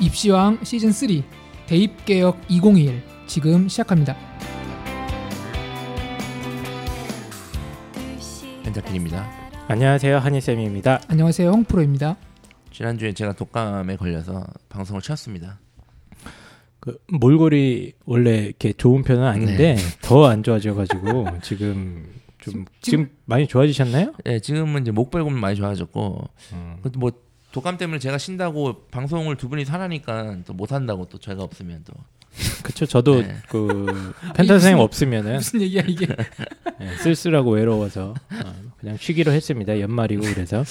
입시왕 시즌 3 대입 개혁 2021 지금 시작합니다. 펜타킬입니다. 안녕하세요 한희쌤입니다. 안녕하세요 홍프로입니다. 지난주에 제가 독감에 걸려서 방송을 쉬었습니다. 그 몰골이 원래 이렇게 좋은 편은 아닌데 더안 좋아져가지고 지금 좀 지금, 많이 좋아지셨나요? 네, 지금은 이제 목발골 많이 좋아졌고 음. 뭐 독감 때문에 제가 쉰다고 방송을 두 분이 하라니까 또 못 한다고 또 제가 없으면 또 그쵸 저도 네. 그 펜타 선생님 없으면은 무슨 얘기야 이게? 네, 쓸쓸하고 외로워서 어, 그냥 쉬기로 했습니다 연말이고 그래서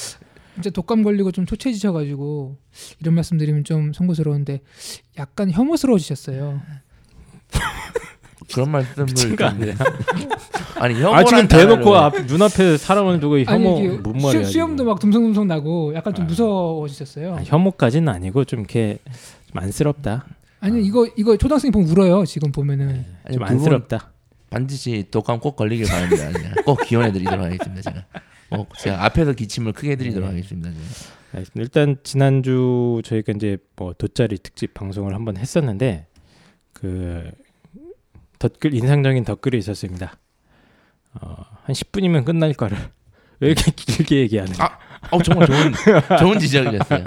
진짜 독감 걸리고 좀 초췌해지셔가지고 이런 말씀드리면 좀 송구스러운데 약간 혐오스러워지셨어요. 그런 말씀을 미친 거 아니야? 아니 아 혐오란 지금 대놓고 앞, 눈앞에 사람을 두고 혐오 뭔 수, 말이야 수염도. 막 듬성듬성 나고 약간 좀 아. 무서워지셨어요. 아, 혐오까지는 아니고 좀 이렇게 좀 안쓰럽다 아니 이거 이거 초등학생이 보면 울어요 지금 보면은 아니, 좀 안쓰럽다 반드시 독감 꼭 걸리길 바랍니다. 꼭 기원해드리도록 하겠습니다. 제가 어, 제가 앞에서 기침을 크게 해드리도록 네. 하겠습니다. 제가. 알겠습니다. 일단 지난주 저희가 이제 뭐 돗자리 특집 방송을 한번 했었는데 그 덧글 인상적인 덧글이 있었습니다. 어, 한 10분이면 끝날 거를 왜 이렇게 길게 얘기하는? 아, 어 정말 좋은 좋은 지적이었어요.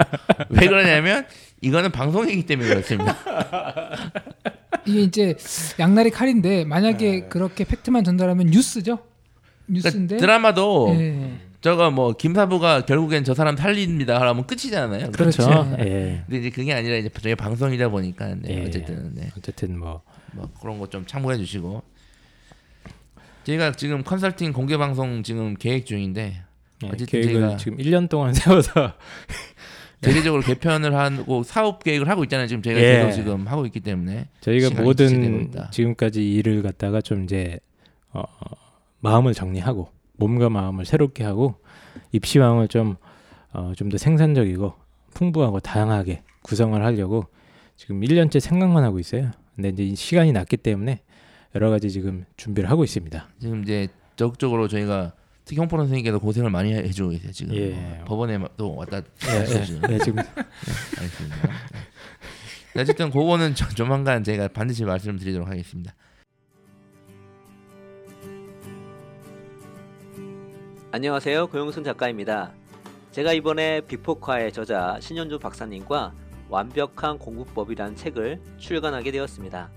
왜 그러냐면 이거는 방송이기 때문에 그렇습니다. 이게 이제 양날의 칼인데 만약에 네. 그렇게 팩트만 전달하면 뉴스죠. 그러니까 뉴스인데 드라마도 예. 저거 뭐 김사부가 결국엔 저 사람 살립니다 하면 끝이잖아요. 그렇죠. 그렇죠. 예. 근데 이제 그게 아니라 이제 저희 방송이다 보니까 네, 예. 어쨌든 네. 어쨌든 뭐 뭐 그런 거좀 참고해 주시고 저희가 지금 컨설팅 공개 방송 지금 계획 중인데 예, 어쨌든 저희가- 지금 1년 동안 세워서 대대적으로 개편을 하고 사업 계획을 하고 있잖아요. 지금 저희가 예. 계속 지금 하고 있기 때문에 저희가 모든. 지금까지 일을 갖다가 좀 이제 어, 마음을 정리하고 몸과 마음을 새롭게 하고 입시왕을 좀 어, 좀 더 생산적이고 풍부하고 다양하게 구성을 하려고 지금 1년째 생각만 하고 있어요. 근데 이제 이 시간이 났기 때문에 여러 가지 지금 준비를 하고 있습니다. 지금 이제 적극적으로 저희가 특히 홍포 선생님께서 고생을 많이 해주고 계세요. 지금 예. 어, 법원에도 왔다 예, 갔어요. 지금. 예, 지금 알겠습니다. 네. 어쨌든 그거는 저- 조만간 제가 반드시 말씀드리도록 하겠습니다. 안녕하세요. 고영순 작가입니다. 제가 이번에 비포카의 저자 신현주 박사님과 완벽한 공부법이라는 책을 출간하게 되었습니다.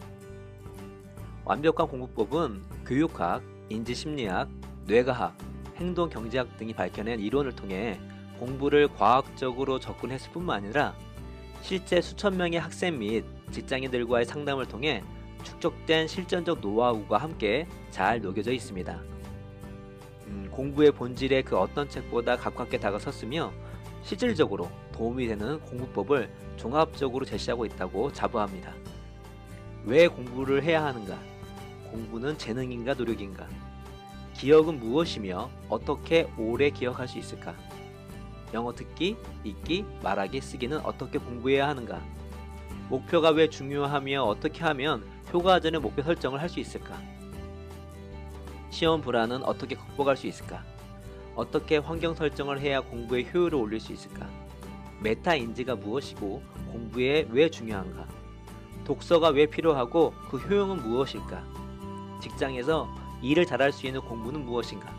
완벽한 공부법은 교육학, 인지심리학, 뇌과학, 행동경제학 등이 밝혀낸 이론을 통해 공부를 과학적으로 접근했을 뿐만 아니라 실제 수천 명의 학생 및 직장인들과의 상담을 통해 축적된 실전적 노하우가 함께 잘 녹여져 있습니다. 음, 공부의 본질에 그 어떤 책보다 가깝게 다가섰으며 실질적으로 도움이 되는 공부법을 종합적으로 제시하고 있다고 자부합니다. 왜 공부를 해야 하는가? 공부는 재능인가 노력인가? 기억은 무엇이며 어떻게 오래 기억할 수 있을까? 영어 듣기, 읽기, 말하기, 쓰기는 어떻게 공부해야 하는가? 목표가 왜 중요하며 어떻게 하면 효과적인 목표 설정을 할 수 있을까? 시험 불안은 어떻게 극복할 수 있을까? 어떻게 환경 설정을 해야 공부의 효율을 올릴 수 있을까? 메타 인지가 무엇이고 공부에 왜 중요한가? 독서가 왜 필요하고 그 효용은 무엇일까? 직장에서 일을 잘할 수 있는 공부는 무엇인가?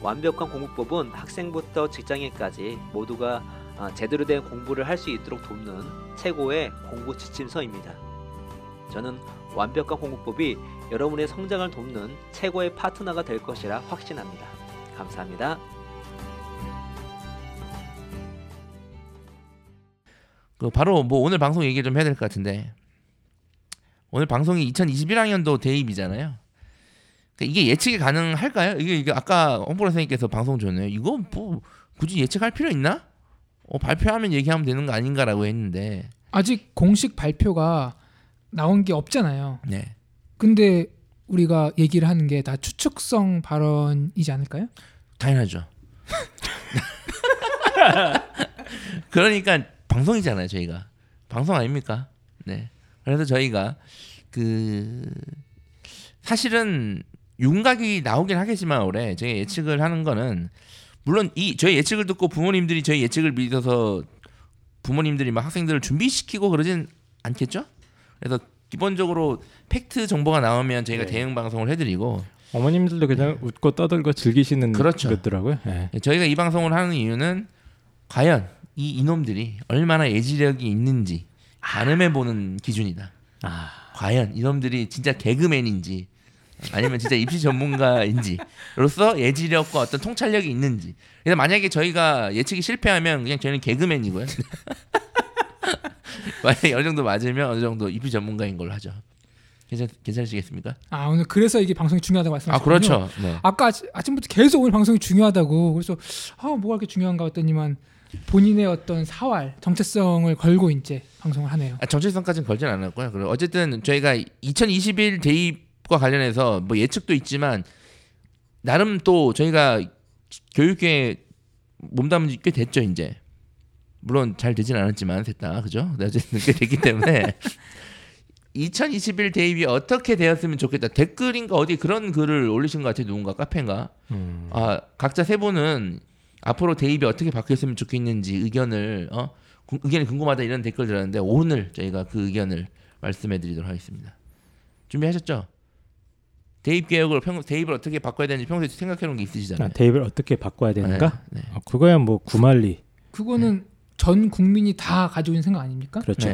완벽한 공부법은 학생부터 직장인까지 모두가 아, 제대로 된 공부를 할 수 있도록 돕는 최고의 공부 지침서입니다. 저는 완벽한 공부법이 여러분의 성장을 돕는 최고의 파트너가 될 것이라 확신합니다. 감사합니다. 그 바로 뭐 오늘 방송 얘기 좀 해야 될 것 같은데 오늘 방송이 2021학년도 대입이잖아요. 그러니까 이게 예측이 가능할까요? 이게, 이게 아까 홍보 선생님께서 방송 줬네요. 이거 뭐 굳이 예측할 필요 있나? 어, 발표하면 얘기하면 되는 거 아닌가라고 했는데 아직 공식 발표가 나온 게 없잖아요. 네. 근데 우리가 얘기를 하는 게 다 추측성 발언이지 않을까요? 당연하죠. 그러니까 방송이잖아요, 저희가. 방송 아닙니까? 네. 그래서 저희가 그 사실은 윤곽이 나오긴 하겠지만 올해 저희 예측을 하는 거는 물론 이 저희 예측을 듣고 부모님들이 저희 예측을 믿어서 부모님들이 막 학생들을 준비시키고 그러진 않겠죠? 그래서 기본적으로 팩트 정보가 나오면 저희가 네. 대응 방송을 해드리고 어머님들도 그냥 웃고 떠들고 즐기시는 그렇죠. 것더라고요. 예. 저희가 이 방송을 하는 이유는 과연 이 이놈들이 얼마나 예지력이 있는지 가늠해 보는 기준이다. 아, 과연 이놈들이 진짜 개그맨인지 아니면 진짜 입시 전문가인지로서 예지력과 어떤 통찰력이 있는지. 그래서 만약에 저희가 예측이 실패하면 그냥 저희는 개그맨이고요. 만약에 어느 정도 맞으면 어느 정도 입시 전문가인 걸로 하죠. 괜찮 괜찮으시겠습니까? 아 오늘 그래서 이게 방송이 중요하다고 아 말씀하셨군요. 그렇죠. 네. 아까 아침- 아침 부터 계속 오늘 방송이 중요하다고 그래서 아 뭐가 그렇게 중요한가 했더니만 본인의 어떤 사활 정체성을 걸고 이제 방송을 하네요. 아, 정체성까지는 걸진 않았고요. 그리고 어쨌든 저희가 2021 대입과 관련해서 뭐 예측도 있지만 나름 또 저희가 교육계에 몸담은 지 꽤 됐죠 이제. 물론 잘 되진 않았지만 됐다 그죠? 어쨌든 꽤 됐기 때문에 2021 대입이 어떻게 되었으면 좋겠다 댓글인가 어디 그런 글을 올리신 것 같아요 누군가 카페인가 음. 아 각자 세 분은 앞으로 대입이 어떻게 바뀌었으면 좋겠는지 의견을 어 구- 의견이 궁금하다 이런 댓글 들었는데 오늘 저희가 그 의견을 말씀해드리도록 하겠습니다. 준비하셨죠? 대입 개혁을 평 대입을 어떻게 바꿔야 되는지 평소에 생각해놓은 게 아, 있으시잖아요. 대입을 어떻게 바꿔야 되는가? 네, 네. 어, 그거야 뭐 구말리 그거는 전 국민이 다 가지고 있는 생각 아닙니까? 그렇죠.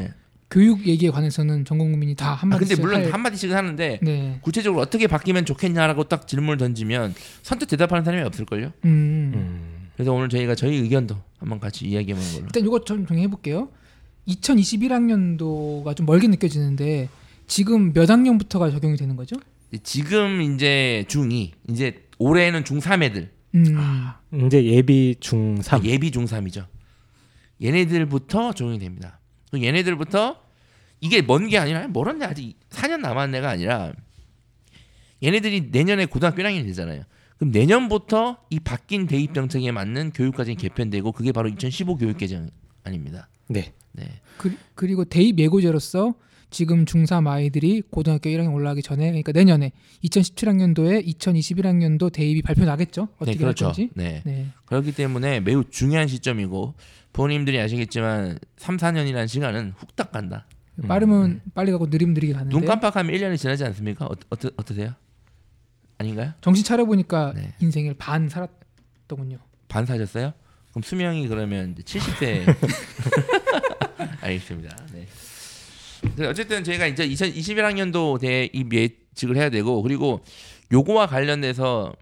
네. 교육 얘기에 관해서는 전 국민이 다 아, 한마디씩 근데 물론 할... 한 마디씩은 하는데 네. 구체적으로 어떻게 바뀌면 좋겠냐라고 딱 질문을 던지면 선뜻 대답하는 사람이 없을걸요. 음. 음. 그래서 오늘 저희가 저희 의견도 한번 같이 이야기해보는 걸로. 일단 이거 좀 정리해 볼게요. 2021학년도가 좀 멀게 느껴지는데 지금 몇 학년부터가 적용이 되는 거죠? 지금 이제 중2 이제 올해는 중3 애들 음. 이제 예비 중3 예비 중3이죠. 얘네들부터 적용이 됩니다. 얘네들부터 이게 먼 게 아니라 멀었네 아직 4년 남았네가 아니라 얘네들이 내년에 고등학교 1학년이 되잖아요. 그럼 내년부터 이 바뀐 대입 정책에 맞는 교육 과정이 개편되고 그게 바로 2015 교육 개정 아닙니다. 네. 네. 그, 그리고 대입 예고제로서 지금 중3 아이들이 고등학교 1학년 올라가기 전에 그러니까 내년에 2017학년도에 2021학년도 대입이 발표 나겠죠? 어떻게 네, 그렇죠. 할 건지. 네. 네. 그렇기 때문에 매우 중요한 시점이고 부모님들이 아시겠지만 3, 4년이라는 시간은 후딱 간다. 빠르면 빨리 가고 느리면 느리게 가는데 눈 깜빡하면 1년이 지나지 않습니까? 어, 어떠, 어떠세요? 아닌가요? 정신 차려 보니까 네. 인생을 반 살았더군요. 반 사셨어요? 그럼 수명이 그러면 이제 70대 알겠습니다. 네. 어쨌든 저희가 이제 2021학년도 대입 예측을 해야 되고 그리고 요거와 관련돼서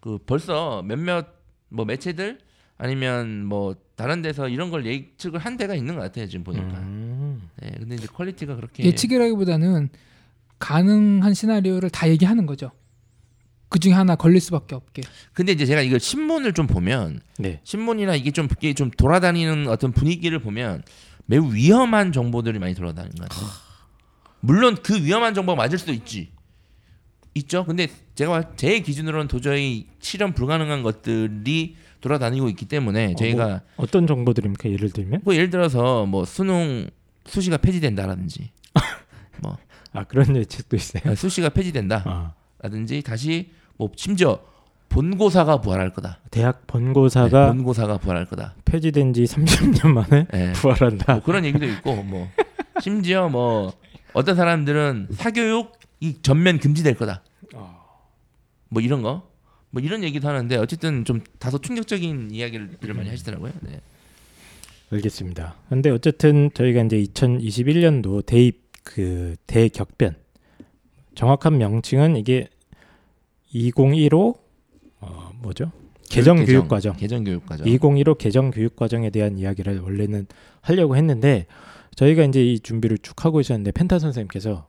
그 벌써 몇몇 뭐 매체들 아니면 뭐 다른 데서 이런 걸 예측을 한 데가 있는 것 같아요 지금 보니까. 음. 네, 근데 이제 quality가 그렇게 예측이라기보다는 가능한 시나리오를 다 얘기하는 거죠. 그 중에 하나 걸릴 수밖에 없게. 근데 이제 제가 이거 신문을 좀 보면 네. 신문이나 이게 좀 이게 좀 돌아다니는 어떤 분위기를 보면 매우 위험한 정보들이 많이 돌아다니는 것 같아요. 물론 그 위험한 정보가 맞을 수도 있지. 있죠. 근데 제가 제 기준으로는 도저히 실현 불가능한 것들이 돌아다니고 있기 때문에 저희가 어떤 정보들입니까? 예를 들면 뭐 예를 들어서 뭐 수능 수시가 폐지된다라든지 아 그런 예측도 있어요. 수시가 폐지된다라든지 아, 다시 뭐 심지어 본고사가 부활할 거다. 대학 네, 본고사가 본고사가 부활할 거다. 폐지된 지 30년 만에 예. 부활한다. 뭐 그런 얘기도 있고 뭐 심지어 뭐 어떤 사람들은 사교육이 전면 금지될 거다. 뭐 이런 거. 뭐 이런 얘기도 하는데 어쨌든 좀 다소 충격적인 이야기를 많이 하시더라고요. 네. 알겠습니다. 근데 어쨌든 저희가 이제 2021년도 대입 그 대격변 정확한 명칭은 이게 2015 어, 뭐죠? 개정 교육 과정. 개정 교육 과정. 2015 개정 교육 과정에 대한 이야기를 원래는 하려고 했는데 저희가 이제 이 준비를 쭉 하고 있었는데 펜타 선생님께서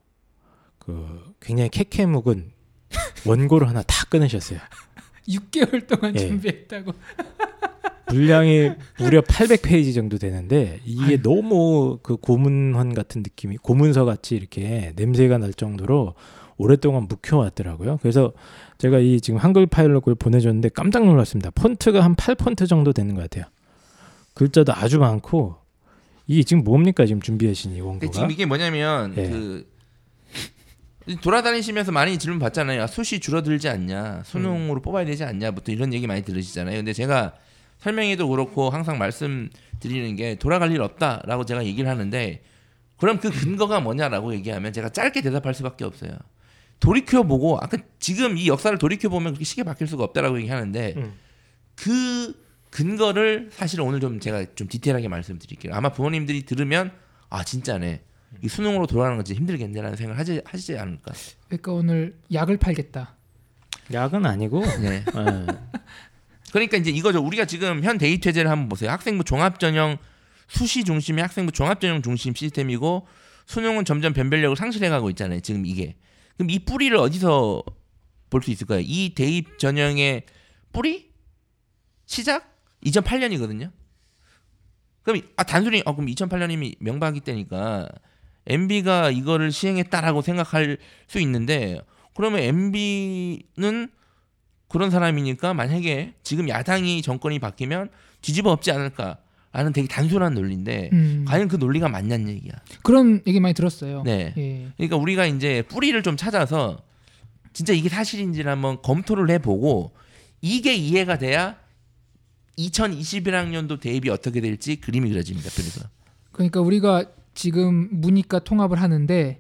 그 굉장히 캐캐 묵은 원고를 하나 다 끊으셨어요. 6개월 동안 예. 준비했다고. 분량이 무려 800페이지 정도 되는데 이게 너무 그 고문헌 같은 느낌이 고문서 같이 이렇게 냄새가 날 정도로 오랫동안 묵혀왔더라고요. 그래서 제가 이 지금 한글 파일로 그걸 보내줬는데 깜짝 놀랐습니다. 폰트가 한 8폰트 정도 되는 것 같아요. 글자도 아주 많고 이게 지금 뭡니까 지금 준비하신 이 원고가? 지금 이게 뭐냐면 예. 그 돌아다니시면서 많이 질문 받잖아요. 아, 수시 줄어들지 않냐, 수능으로 뽑아야 되지 않냐부터 이런 얘기 많이 들으시잖아요. 근데 제가 설명회도 그렇고 항상 말씀드리는 게 돌아갈 일 없다라고 제가 얘기를 하는데 그럼 그 근거가 뭐냐라고 얘기하면 제가 짧게 대답할 수밖에 없어요. 돌이켜 보고 아까 지금 이 역사를 돌이켜 보면 그렇게 쉽게 바뀔 수가 없다라고 얘기하는데 음. 그 근거를 사실 오늘 좀 제가 좀 디테일하게 말씀드릴게요. 아마 부모님들이 들으면 아 진짜네 이 수능으로 돌아가는 건지 힘들겠네라는 생각을 하지 하시지 않을까. 그러니까 오늘 약을 팔겠다. 약은 아니고 네. 예. 그러니까 이제 이거죠. 우리가 지금 현 대입 체제를 한번 보세요. 학생부 종합 전형 수시 중심의 학생부 종합 전형 중심 시스템이고 수능은 점점 변별력을 상실해 가고 있잖아요. 지금 이게. 그럼 이 뿌리를 어디서 볼 수 있을까요? 이 대입 전형의 뿌리 시작 2008년이거든요. 그럼 이- 아 단순히 아 그럼 2008년이면 명박이 때니까 MB가 이거를 시행했다라고 생각할 수 있는데 그러면 MB는 그런 사람이니까 만약에 지금 야당이 정권이 바뀌면 뒤집어 엎지 않을까 라는 되게 단순한 논리인데 음, 과연 그 논리가 맞냐는 얘기야. 그런 얘기 많이 들었어요. 네. 예. 그러니까 우리가 이제 뿌리를 좀 찾아서 진짜 이게 사실인지를 한번 검토를 해보고 이게 이해가 돼야 2021학년도 대입이 어떻게 될지 그림이 그려집니다. 그래서 그러니까 우리가 지금 문이과 통합을 하는데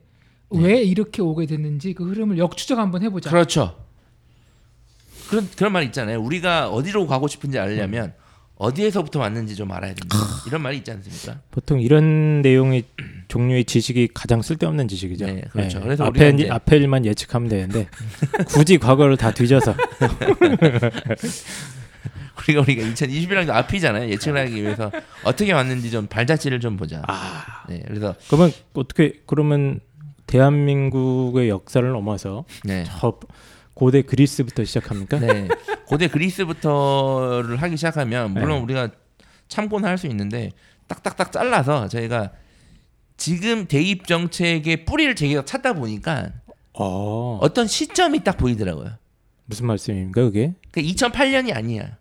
네. 왜 이렇게 오게 됐는지 그 흐름을 역추적 한번 해보자. 그렇죠. 그런 그런 말 있잖아요. 우리가 어디로 가고 싶은지 알려면 어디에서부터 왔는지 좀 알아야 된다. 이런 말이 있지 않습니까? 보통 이런 내용의 종류의 지식이 가장 쓸데없는 지식이죠. 네, 그렇죠. 예. 그래서 앞에 이제- 앞에 일만 예측하면 되는데 굳이 과거를 다 뒤져서 우리가 우리가 2021학년 앞이잖아요. 예측을 하기 위해서 어떻게 왔는지 좀 발자취를 좀 보자. 아 네, 그래서 그러면 어떻게 그러면 대한민국의 역사를 넘어서 네. 저 고대 그리스부터 시작합니까? 네. 고대 그리스부터를 하기 시작하면 물론 네. 우리가 참고는 할 수 있는데 딱딱딱 잘라서 저희가 지금 대입 정책의 뿌리를 제기가 찾다 보니까 어, 어떤 시점이 딱 보이더라고요. 무슨 말씀입니까 그게? 그러니까 2008년이 아니야.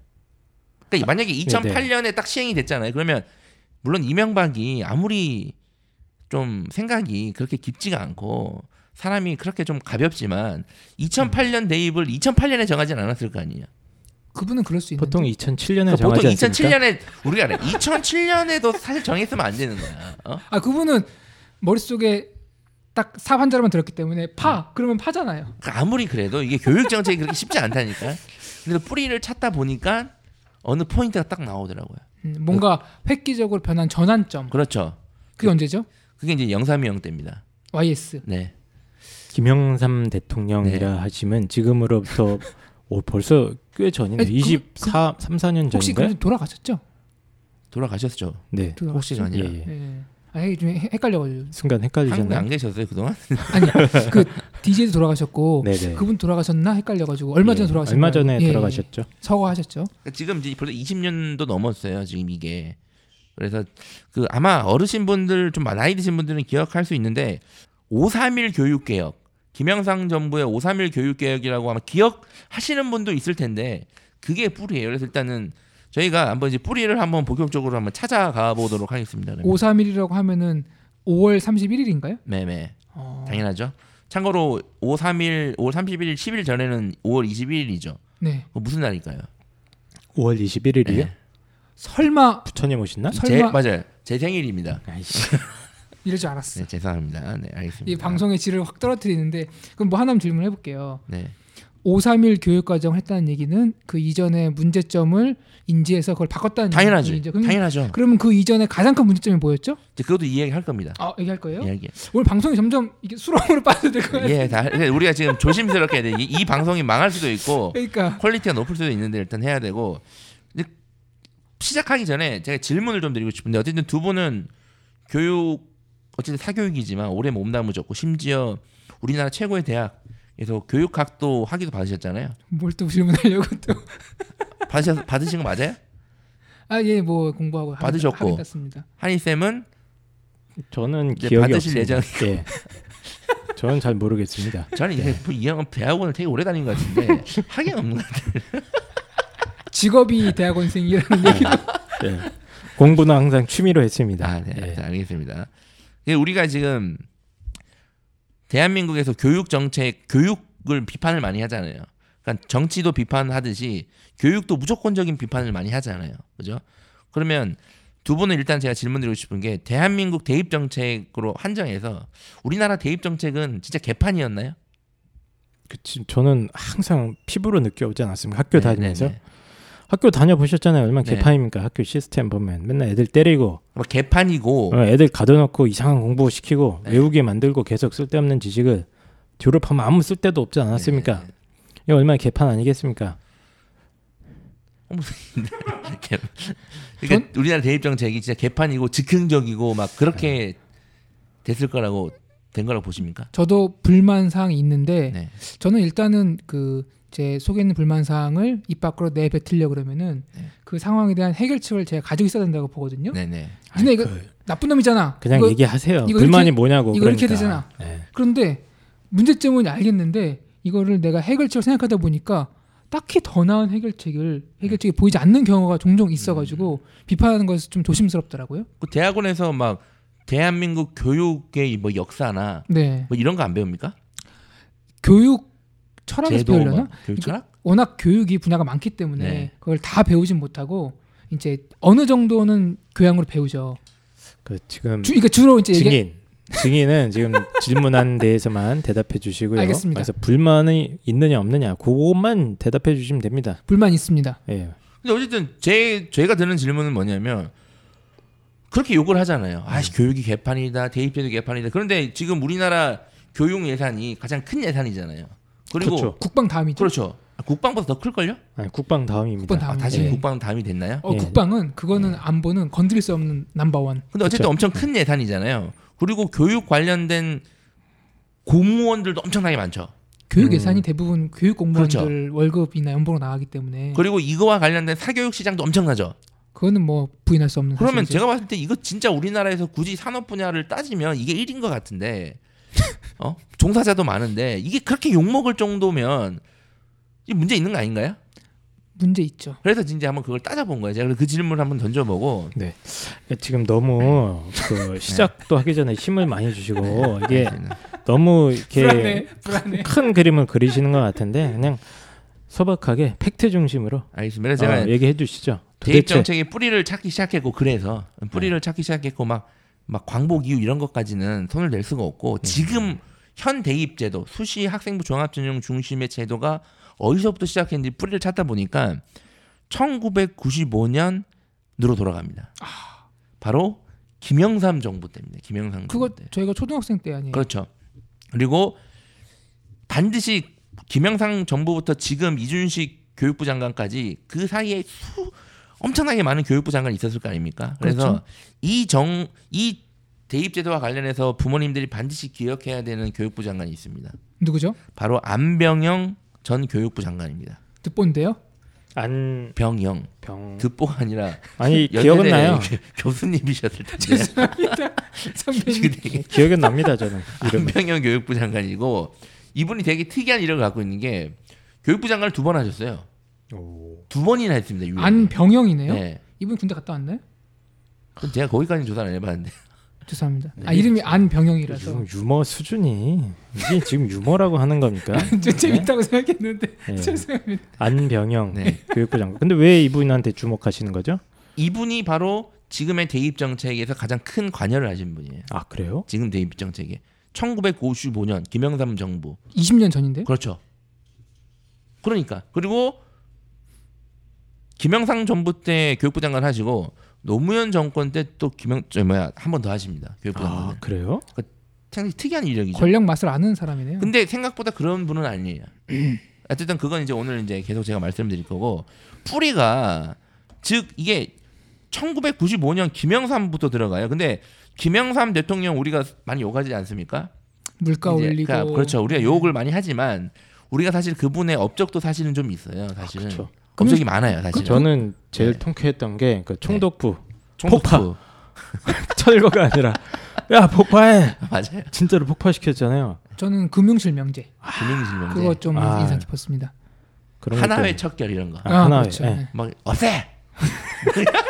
그러니까 만약에 2008년에 딱 시행이 됐잖아요. 그러면 물론 이명박이 아무리 좀 생각이 그렇게 깊지가 않고 사람이 그렇게 좀 가볍지만 2008년 대입을 2008년에 정하진 않았을 거 아니에요. 그분은 그럴 수 있는데. 보통 2007년에 그러니까 정하지 보통 않습니까? 2007년에 우리가 그래. 2007년에도 사실 정했으면 안 되는 거야. 어? 아 그분은 머릿속에 딱 자루만 들었기 때문에 파 음. 그러면 파잖아요. 그러니까 아무리 그래도 이게 교육 정책이 그렇게 쉽지 않다니까. 그래서 뿌리를 찾다 보니까 어느 포인트가 딱 나오더라고요. 음, 뭔가 획기적으로 변한 전환점. 그렇죠. 그게 언제죠? 그게 이제 영삼이형 때입니다. YS. 네. 김영삼 대통령이라 네. 하시면 지금으로부터 오, 벌써 꽤 전이네. 아니, 그- 24, 3, 4년 혹시 전인가요? 그분 돌아가셨죠? 돌아가셨죠. 네. 혹시가 아니라. 예, 예. 예. 아 이게 좀 헷- 헷갈려가지고. 순간 헷갈리잖아요. 안 계셨어요 그동안? 아니 그 DJ도 돌아가셨고 네네. 그분 돌아가셨나 헷갈려가지고 얼마 전에 예, 돌아가셨어요. 얼마 전에 돌아가셨죠. 서거하셨죠. 그러니까 지금 이제 벌써 20년도 넘었어요 지금 이게. 그래서 그 아마 어르신 분들 좀 나이 드신 분들은 기억할 수 있는데 531 교육 개혁. 김영상 정부의 531 교육 개혁이라고 아마 기억하시는 분도 있을 텐데 그게 뿌리예요. 그래서 일단은 저희가 한번 이제 뿌리를 한번 본격적으로 한번 찾아가 보도록 하겠습니다. 그러면. 531이라고 하면은 5월 31일인가요? 네네. 어, 당연하죠. 참고로 531, 5월 31일, 10일 전에는 5월 21일이죠. 네. 무슨 날일까요? 5월 21일이요? 네. 설마 부처님 오셨나? 설마- 제, 맞아요. 제 생일입니다. 줄 알았어. 네, 죄송합니다. 네, 알겠습니다. 이 방송의 질을 확 떨어뜨리는데 그럼 뭐 하나만 질문해 볼게요. 네. 531 교육 과정을 했다는 얘기는 그 이전의 문제점을 인지해서 그걸 바꿨다는 당연하죠. 얘기죠. 그럼, 당연하죠. 그러면 그 이전에 가장 큰 문제점이 뭐였죠? 이제 그것도 이야기할 겁니다. 아 얘기할 거예요? 이야기. 오늘 방송이 점점 이게 수렁으로 빠져야 될 거예요. 예, 다 그러니까 우리가 지금 조심스럽게 해야 돼. 이, 이 방송이 망할 수도 있고 그러니까 quality가 높을 수도 있는데 일단 해야 되고 시작하기 전에 제가 질문을 좀 드리고 싶은데 어쨌든 두 분은 교육 어쨌든 사교육이지만 오래 몸담으셨고 심지어 우리나라 최고의 대학 에서 교육학도 학위도 받으셨잖아요. 뭘 또 질문하려고 또. 받으셨 받으신 거 맞아요? 아 예 뭐 공부하고 받으셨고. 한희 쌤은 저는 기억이 받으실 없습니다. 예. 저는 잘 모르겠습니다. 저는 이게 뭐이 형은 대학원을 되게 오래 다닌 것 같은데 학위가 없는 것 같아요. 직업이 대학원생이라는 얘기도 예. 공부는 항상 취미로 했습니다. 아, 네, 예. 자, 알겠습니다. 이게 우리가 지금 대한민국에서 교육 정책, 교육을 비판을 많이 하잖아요. 그러니까 정치도 비판하듯이 교육도 무조건적인 비판을 많이 하잖아요. 그죠? 그러면 두 분은 일단 제가 질문 드리고 싶은 게 대한민국 대입 정책으로 한정해서 우리나라 대입 정책은 진짜 개판이었나요? 그치, 저는 항상 피부로 느껴오지 않았습니까? 학교 네, 다니면서 네, 네. 학교 다녀 보셨잖아요. 얼마나 네. 개판입니까? 학교 시스템 보면 맨날 애들 때리고 뭐 개판이고 어, 애들 가둬놓고 이상한 공부 시키고 네. 외우게 만들고 계속 쓸데없는 지식을 졸업하면 아무 쓸데도 없지 않았습니까? 네, 네. 이거 얼마나 개판 아니겠습니까? 개- 그러니까 우리나라 대입 정책이 진짜 개판이고 즉흥적이고 막 그렇게 됐을 거라고 된 거라고 보십니까? 저도 불만 사항이 있는데 네. 저는 일단은 그 제 속에 있는 불만 사항을 입 밖으로 내뱉으려 그러면은 네. 그 상황에 대한 해결책을 제가 가지고 있어야 된다고 보거든요. 네네. 근데 이거 그, 나쁜 놈이잖아. 그냥 이거- 얘기하세요. 이거 불만이 이렇게- 뭐냐고. 이거 이렇게 그러니까. 되잖아. 네. 그런데 문제점은 알겠는데 이거를 내가 해결책을 생각하다 보니까 딱히 더 나은 해결책을 해결책이 보이지 않는 경우가 종종 있어가지고 음. 비판하는 것이 좀 조심스럽더라고요. 그 대학원에서 막 대한민국 교육의 뭐 역사나 네, 뭐 이런 거 안 배웁니까? 교육 철학에서 배우려나? 뭐 교육 철학? 워낙 교육이 분야가 많기 때문에 네. 그걸 다 배우진 못하고 이제 어느 정도는 교양으로 배우죠. 그 지금 주, 그러니까 주로 이제 얘기, 증인 증인은 지금 질문한 데에서만 대답해 주시고요. 알겠습니다. 그래서 불만이 있느냐 없느냐 그것만 대답해 주시면 됩니다. 불만 있습니다. 예. 근데 어쨌든 제 제가 드는 질문은 뭐냐면 그렇게 욕을 하잖아요. 아씨 교육이 개판이다, 대입제도 개판이다. 그런데 지금 우리나라 교육 예산이 가장 큰 예산이잖아요. 그리고 그렇죠. 국방 다음이죠. 그렇죠. 아, 국방보다 더 클 걸요? 아니, 국방 다음입니다. 국방 다음. 아, 다시 예. 국방 다음이 됐나요? 어, 예. 국방은 그거는 안보는 건드릴 수 없는 넘버원. 근데 어쨌든 그렇죠. 엄청 큰 예산이잖아요. 그리고 교육 관련된 공무원들도 엄청나게 많죠. 교육 음. 예산이 대부분 교육 공무원들 그렇죠. 월급이나 연봉으로 나가기 때문에 그리고 이거와 관련된 사교육 시장도 엄청나죠. 그거는 뭐 부인할 수 없는 그러면 사실이죠. 제가 봤을 때 이거 진짜 우리나라에서 굳이 산업 분야를 따지면 이게 1인 것 같은데 어? 종사자도 많은데 이게 그렇게 욕먹을 정도면 이 문제 있는 거 아닌가요? 문제 있죠. 그래서 진짜 한번 그걸 따져본 거예요. 제가 그 질문을 한번 던져보고 지금 너무 그 시작도 하기 전에 힘을 많이 주시고 이게 네. 너무 이렇게 불안해, 불안해. 큰 그림을 그리시는 것 같은데 그냥 소박하게 팩트 중심으로 알겠습니다. 제가 어, 얘기해 주시죠. 대입 정책의 뿌리를 찾기 시작했고 그래서 뿌리를 네. 찾기 시작했고 막 막 광복 이후 이런 것까지는 손을 낼 수가 없고 네. 지금 현 대입 제도 수시 학생부 종합전형 중심의 제도가 어디서부터 시작했는지 뿌리를 찾다 보니까 1995년으로 돌아갑니다. 바로 김영삼 정부 때입니다. 김영삼 그거 정부 때. 저희가 초등학생 때 아니에요. 그렇죠. 그리고 반드시 김영삼 정부부터 지금 이준식 교육부 장관까지 그 사이에 수 엄청나게 많은 교육부 장관이 있었을 거 아닙니까? 그래서 그렇죠. 이정이 대입 제도와 관련해서 부모님들이 반드시 기억해야 되는 교육부 장관이 있습니다. 누구죠? 바로 안병영 전 교육부 장관입니다. 듣본데요. 안병 병영 듣보가 아니라 아니 기억은 나요. 교수님이셨을 텐데 죄송합니다. 선배님. 되게 기억은 납니다 저는 이름. 안병영 교육부 장관이고 이분이 되게 특이한 이력을 갖고 있는 게 교육부 장관을 두 번 하셨어요. 두 번이나 했습니다. 유일하게. 안병영이네요. 네. 이분 군대 갔다 왔나요? 그럼 제가 거기까지 조사를 안 해봤는데 죄송합니다. 네. 아 이름이 안병영이라서 유, 유머 수준이 이게 지금 유머라고 하는 겁니까? 좀 재밌다고 생각했는데 네. 죄송합니다. 안병영 네. 교육부 장관. 근데 왜 이분한테 주목하시는 거죠? 이분이 바로 지금의 대입 정책에서 가장 큰 관여를 하신 분이에요. 아 그래요? 지금 대입 정책에 1955년 김영삼 정부 20년 전인데요. 그렇죠. 그러니까 그리고 김영삼 정부 때 교육부 장관 하시고 노무현 정권 때 또 김영 저 뭐야 한 번 더 하십니다. 교육부 아 장관을. 그래요? 상당히 특이한 이력이죠. 권력 맛을 아는 사람이네요. 근데 생각보다 그런 분은 아니에요. 어쨌든 그건 이제 오늘 이제 계속 제가 말씀드릴 거고 뿌리가 즉 이게 1995년 김영삼부터 들어가요. 근데 김영삼 대통령 우리가 많이 욕하지 않습니까? 물가 올리고 그러니까 그렇죠. 우리가 네. 욕을 많이 하지만 우리가 사실 그분의 업적도 사실은 좀 있어요. 사실은 그렇죠. 업적이 많아요. 사실은. 저는 제일 네. 통쾌했던 게 그 총독부 총독부. 철거가 아니라 야 폭파해 맞아요. 진짜로 폭파시켰잖아요. 저는 금융실 명제 금융실명제. 그거 좀 아. 인상 깊었습니다. 하나회 척결 이런 거. 아, 하나회. 그렇죠. 예. 네. 막 어세.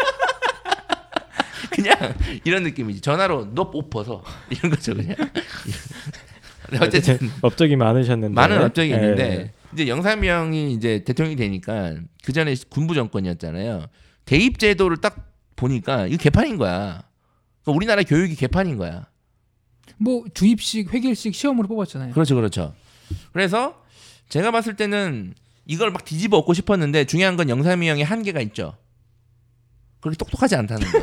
그냥 이런 느낌이지. 전화로 너 뽑아서 이런 거죠 그냥. 어쨌든 업적이 많으셨는데 많은 업적이 예. 있는데 이제 영삼형이 이제 대통령이 되니까 그 전에 군부 정권이었잖아요. 대입 제도를 딱 보니까 이거 개판인 거야. 그러니까 우리나라 교육이 개판인 거야. 뭐 주입식 회계식 시험으로 뽑았잖아요. 그렇죠, 그렇죠. 그래서 제가 봤을 때는 이걸 막 뒤집어 엎고 싶었는데 중요한 건 영삼이 형의 한계가 있죠. 그렇게 똑똑하지 않다는 거.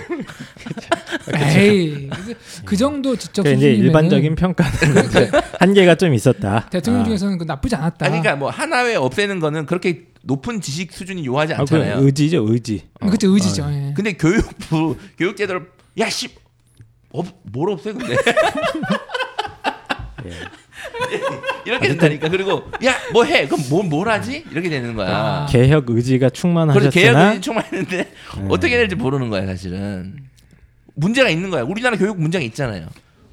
에이 그- 그 정도 지적 그러니까 이제 일반적인 평가는 이제 한계가 좀 있었다. 대통령 아. 중에서는 그 나쁘지 않았다. 아, 그러니까 뭐 하나회 없애는 거는 그렇게 높은 지식 수준이 요하지 아, 그 않잖아요. 의지죠, 의지. 어. 그쵸 의지죠. 예. 근데 교육부 교육 제도를 야씨 업, 뭘 없애 근데 예. 이렇게 된다니까 그리고 야 뭐 해 그럼 뭘, 뭘 하지 이렇게 되는 거야. 아. 개혁 의지가 충만하셨으나 계약은 충만했는데 네. 어떻게 해야 될지 모르는 거야 사실은 문제가 있는 거야. 우리나라 교육 문제가 있잖아요.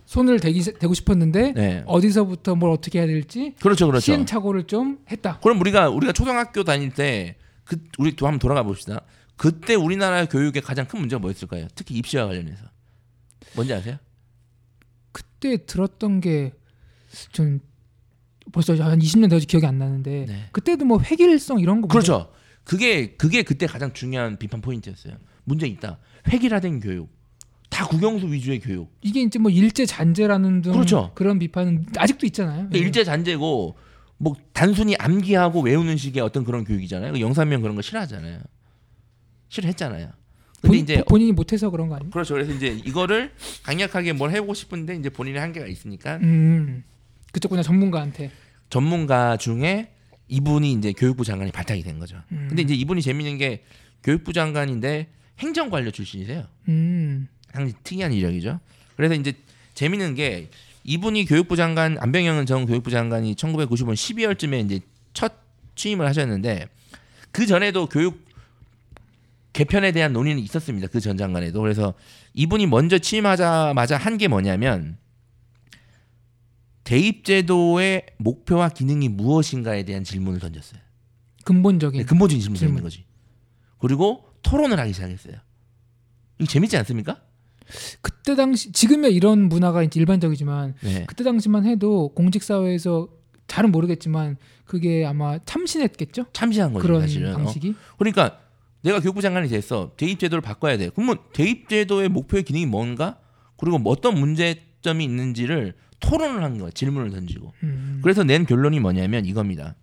손을 대기 대고 싶었는데 네. 어디서부터 뭘 어떻게 해야 될지 그렇죠, 그렇죠. 시행착오를 좀 했다. 그럼 우리가 우리가 초등학교 다닐 때 그 우리 또 한번 돌아가 봅시다. 그때 우리나라 교육의 가장 큰 문제가 뭐였을까요? 특히 입시와 관련해서 뭔지 아세요? 그때 들었던 게 좀 벌써 한 20년 되어서 기억이 안 나는데 네. 그때도 뭐 획일성 이런 거 그렇죠. 그게 그게 그때 가장 중요한 비판 포인트였어요. 문제 있다. 획일화된 교육, 다 국영수 위주의 교육. 이게 이제 뭐 일제 잔재라는 등 그렇죠. 그런 비판은 아직도 있잖아요. 예. 일제 잔재고 뭐 단순히 암기하고 외우는 식의 어떤 그런 교육이잖아요. 그 영삼명 그런 거 싫어하잖아요. 싫어했잖아요. 근데 본, 이제 본인이 못해서 그런 거 아니에요? 그렇죠. 그래서 이제 이거를 강력하게 뭘 해보고 싶은데 이제 본인의 한계가 있으니까 음 그쪽 그냥 전문가한테 전문가 중에 이분이 이제 교육부 장관이 발탁이 된 거죠. 음. 근데 이제 이분이 재밌는 게 교육부 장관인데 행정관료 출신이세요. 음 상당히 특이한 이력이죠. 그래서 이제 재밌는 게 이분이 교육부 장관 안병영 전 교육부 장관이 1995년 12월쯤에 이제 첫 취임을 하셨는데 그 전에도 교육 개편에 대한 논의는 있었습니다. 그 전 장관에도 그래서 이분이 먼저 취임하자마자 한 게 뭐냐면 대입제도의 목표와 기능이 무엇인가에 대한 질문을 던졌어요. 근본적인 네, 근본적인 질문을 던진 질문. 거지. 그리고 토론을 하기 시작했어요. 이거 재밌지 않습니까? 그때 당시 지금의 이런 문화가 이제 일반적이지만 네. 그때 당시만 해도 공직 사회에서 잘은 모르겠지만 그게 아마 참신했겠죠? 참신한 거죠 그런 사실은. 어. 방식이 그러니까 내가 교육부 장관이 됐어. 대입 제도를 바꿔야 돼. 그러면 대입 제도의 목표의 기능이 뭔가? 그리고 뭐 어떤 문제점이 있는지를 토론을 한 거야. 질문을 던지고. 음. 그래서 낸 결론이 뭐냐면 이겁니다.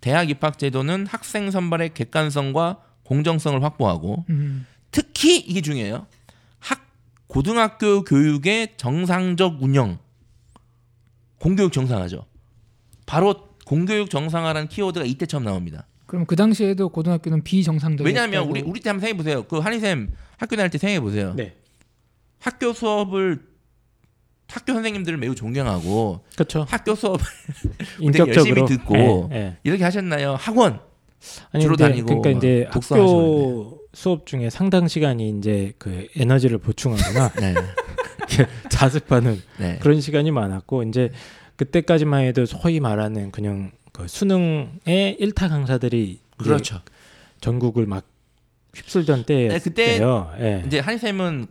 대학 입학 제도는 학생 선발의 객관성과 공정성을 확보하고 음. 특히 이게 중요해요. 학 고등학교 교육의 정상적 운영. 공교육 정상화죠. 바로 공교육 정상화라는 키워드가 이때 처음 나옵니다. 그럼 그 당시에도 고등학교는 비정상적이었다고 왜냐하면 우리 우리 때 한번 생각해 보세요. 그 한희쌤 학교 다닐 때 생각해 보세요. 네. 학교 수업을 학교 선생님들을 매우 존경하고 그렇죠. 학교 수업 인격적으로 열심히 듣고 예, 예. 이렇게 하셨나요? 학원 아니, 주로 근데 다니고 그러니까 이제 학교 수업 중에 상당 시간이 이제 그 에너지를 보충하거나 네. 자습하는 네. 그런 시간이 많았고 이제 그때까지만 해도 소위 말하는 그냥 그 수능의 일타 강사들이 그렇죠. 전국을 막 휩쓸던 때예요. 네, 그때 예. 이제 한희쌤은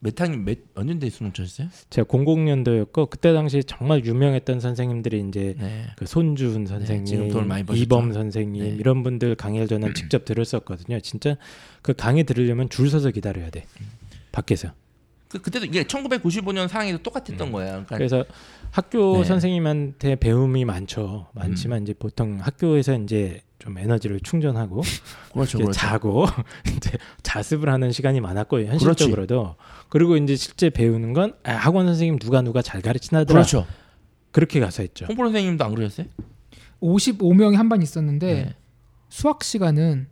몇 학년 몇 언년대 수능 쳤어요? 제가 00년도였고 그때 당시 정말 유명했던 선생님들이 이제 네. 그 손준 선생님, 돈을 많이 버셨죠. 이범 선생님 네. 이런 분들 강의를 저는 직접 들었었거든요. 진짜 그 강의 들으려면 줄 서서 기다려야 돼. 밖에서. 그 그때도 이게 1995년 상황에도 똑같았던 거야. 그러니까 그래서 학교 네. 선생님한테 배움이 많죠. 많지만 이제 보통 학교에서 이제 좀 에너지를 충전하고 그렇죠, 그렇죠. 자고 이제 자습을 하는 시간이 많았고 현실적으로도 그리고 이제 실제 배우는 건 아, 학원 선생님 누가 누가 잘 가르치나더라 그렇죠. 그렇게 가서 했죠. 홍보 선생님도 안 그러셨어요? 55명이 한 반 있었는데 네. 수학 시간은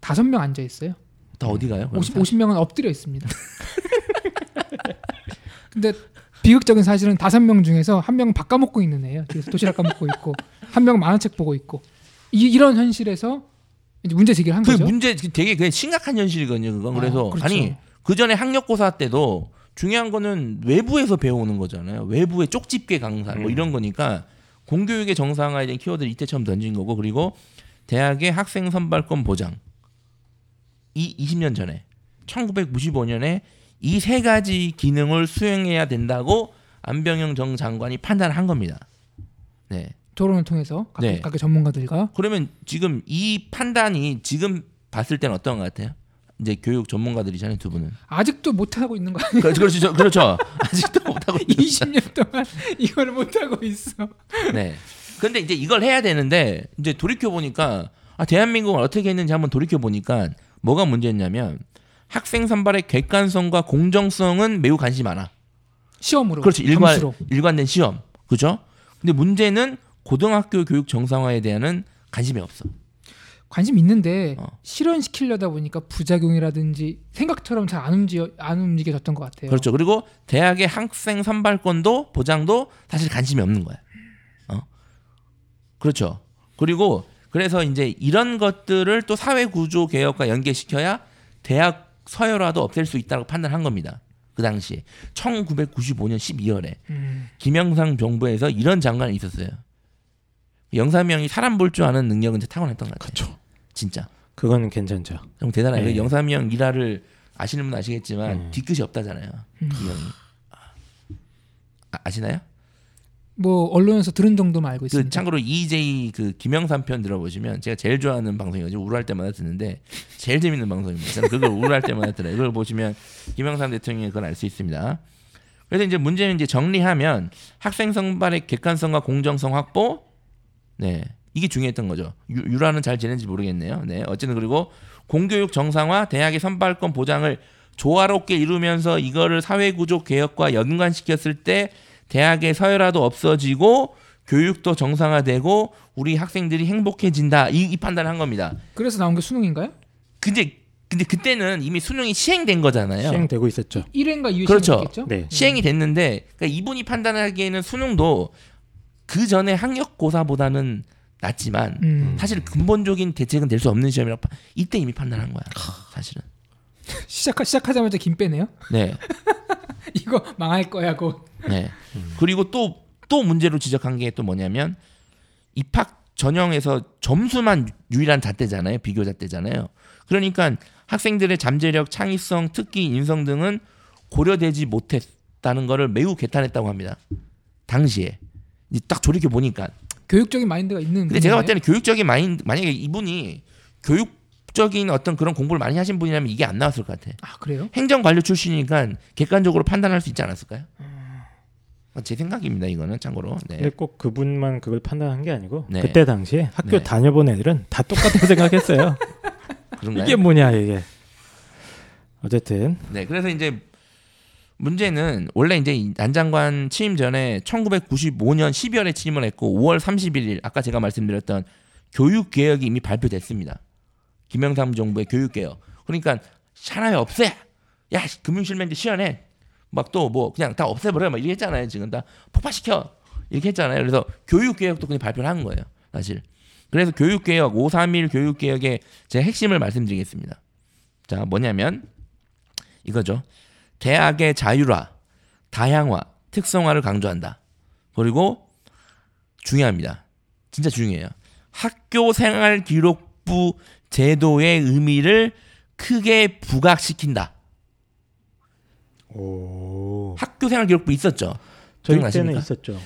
다섯 명 앉아 있어요. 다 어디 가요? 그럼 50, 50명은 엎드려 있습니다. 근데 비극적인 사실은 다섯 명 중에서 한 명은 밥 까먹고 있는 애예요. 뒤에서 도시락 까먹고 있고 한 명은 만화책 보고 있고 이, 이런 현실에서 이제 문제 제기를 한 그 거죠. 문제 되게 그냥 심각한 현실이거든요. 그건 그래서 아, 그렇죠. 아니 그 전에 학력고사 때도 중요한 거는 외부에서 배우는 거잖아요. 외부의 쪽집게 강사 뭐 음. 이런 거니까 공교육의 정상화에 대한 키워드를 이때 처음 던진 거고 그리고 대학의 학생 선발권 보장 이 20년 전에 1995년에 이 세 가지 기능을 수행해야 된다고 안병영 정 장관이 판단한 겁니다. 네. 토론을 통해서 각, 네. 각계 전문가들과 그러면 지금 이 판단이 지금 봤을 때는 어떤 것 같아요? 이제 교육 전문가들이잖아요 두 분은. 아직도 못 하고 있는 거 아니에요? 그- 그렇죠, 저- 그렇죠. 아직도 못 하고 있는 20년 동안 이거를 못 하고 있어. 네. 근데 이제 이걸 해야 되는데 이제 돌이켜 보니까 아 대한민국은 어떻게 했는지 한번 돌이켜 보니까 뭐가 문제였냐면 학생 선발의 객관성과 공정성은 매우 관심이 많아. 시험으로. 그렇죠. 일관 점수로. 일관된 시험. 그죠? 근데 문제는 고등학교 교육 정상화에 대한은 관심이 없어. 관심 있는데 어. 실현시키려다 보니까 부작용이라든지 생각처럼 잘 안 움직여 안 움직여졌던 것 같아요. 그렇죠. 그리고 대학의 학생 선발권도 보장도 사실 관심이 없는 거야. 어? 그렇죠. 그리고 그래서 이제 이런 것들을 또 사회 구조 개혁과 연계시켜야 대학 서열화도 없앨 수 있다고 판단한 겁니다. 그 당시에 1995년 12월에 음, 김영삼 정부에서 이런 장관이 있었어요. 영삼이 형이 사람 볼 줄 아는 능력은 진짜 타고났던 것 같아요. 그렇죠. 진짜 그거는 괜찮죠. 좀 대단해요. 네. 영삼이 형 일화를 아시는 분 아시겠지만 음. 뒤끝이 없다잖아요. 음. 이 형이 아, 아시나요? 뭐 언론에서 들은 정도만 알고 그 있습니다. 참고로 EJ 그 김영삼 편 들어보시면 제가 제일 좋아하는 방송이거든요. 우울할 때마다 듣는데 제일 재밌는 방송입니다. 저는 그걸 우울할 때마다 들어요. 이걸 보시면 김영삼 대통령이 그걸 알 수 있습니다. 그래서 이제 문제는 이제 정리하면 학생 선발의 객관성과 공정성 확보, 네 이게 중요했던 거죠. 유, 유라는 잘 지낸지 모르겠네요. 네 어쨌든 그리고 공교육 정상화, 대학의 선발권 보장을 조화롭게 이루면서 이거를 사회구조 개혁과 연관시켰을 때 대학의 서열화도 없어지고 교육도 정상화되고 우리 학생들이 행복해진다 이, 이 판단을 한 겁니다. 그래서 나온 게 수능인가요? 근데 근데 그때는 이미 수능이 시행된 거잖아요. 시행되고 있었죠. 1회인가 2회 그렇죠. 시행됐겠죠? 네. 시행이 됐는데 그러니까 이분이 판단하기에는 수능도 그 전에 학력고사보다는 낫지만 음, 사실 근본적인 대책은 될 수 없는 시험이라고 파- 이때 이미 판단한 거야. 사실은. 시작 시작하자마자 김 빼네요. 네. 이거 망할 거야 곧. 네. 그리고 또또 문제로 지적한 게 또 뭐냐면 입학 전형에서 점수만 유일한 잣대잖아요. 비교 잣대잖아요. 그러니까 학생들의 잠재력, 창의성, 특기, 인성 등은 고려되지 못했다는 거를 매우 개탄했다고 합니다. 당시에 딱 돌이켜 보니까. 교육적인 마인드가 있는. 근데 제가 봤을. 때는 교육적인 마인 만약에 이분이 교육 적인 어떤 그런 공부를 많이 하신 분이라면 이게 안 나왔을 것 같아. 아 그래요? 행정관료 출신이니까 객관적으로 판단할 수 있지 않았을까요? 제 생각입니다. 이거는 참고로. 네. 근데 꼭 그분만 그걸 판단한 게 아니고 네. 그때 당시에 학교 네. 다녀본 애들은 다 똑같은 생각했어요. 그런가요? 이게 뭐냐 이게. 어쨌든 네, 그래서 이제 문제는 원래 이제 이안 장관 취임 전에 1995년 12월에 취임을 했고 5월 31일 아까 제가 말씀드렸던 교육 개혁이 이미 발표됐습니다. 김영삼 정부의 교육 개혁. 그러니까 하나에 없애. 야 금융실명제 시연해. 막 또 뭐 그냥 다 없애버려. 막 이렇게 했잖아요. 지금 다 폭파시켜. 이렇게 했잖아요. 그래서 교육 개혁도 그냥 발표를 한 거예요. 사실. 그래서 교육 개혁 531 교육 개혁의 제 핵심을 말씀드리겠습니다. 자 뭐냐면 이거죠. 대학의 자율화, 다양화, 특성화를 강조한다. 그리고 중요합니다. 진짜 중요해요. 학교 생활 기록부 제도의 의미를 크게 부각시킨다. 오 학교 생활 기록부 있었죠. 저희 기억나십니까? 때는 있었죠.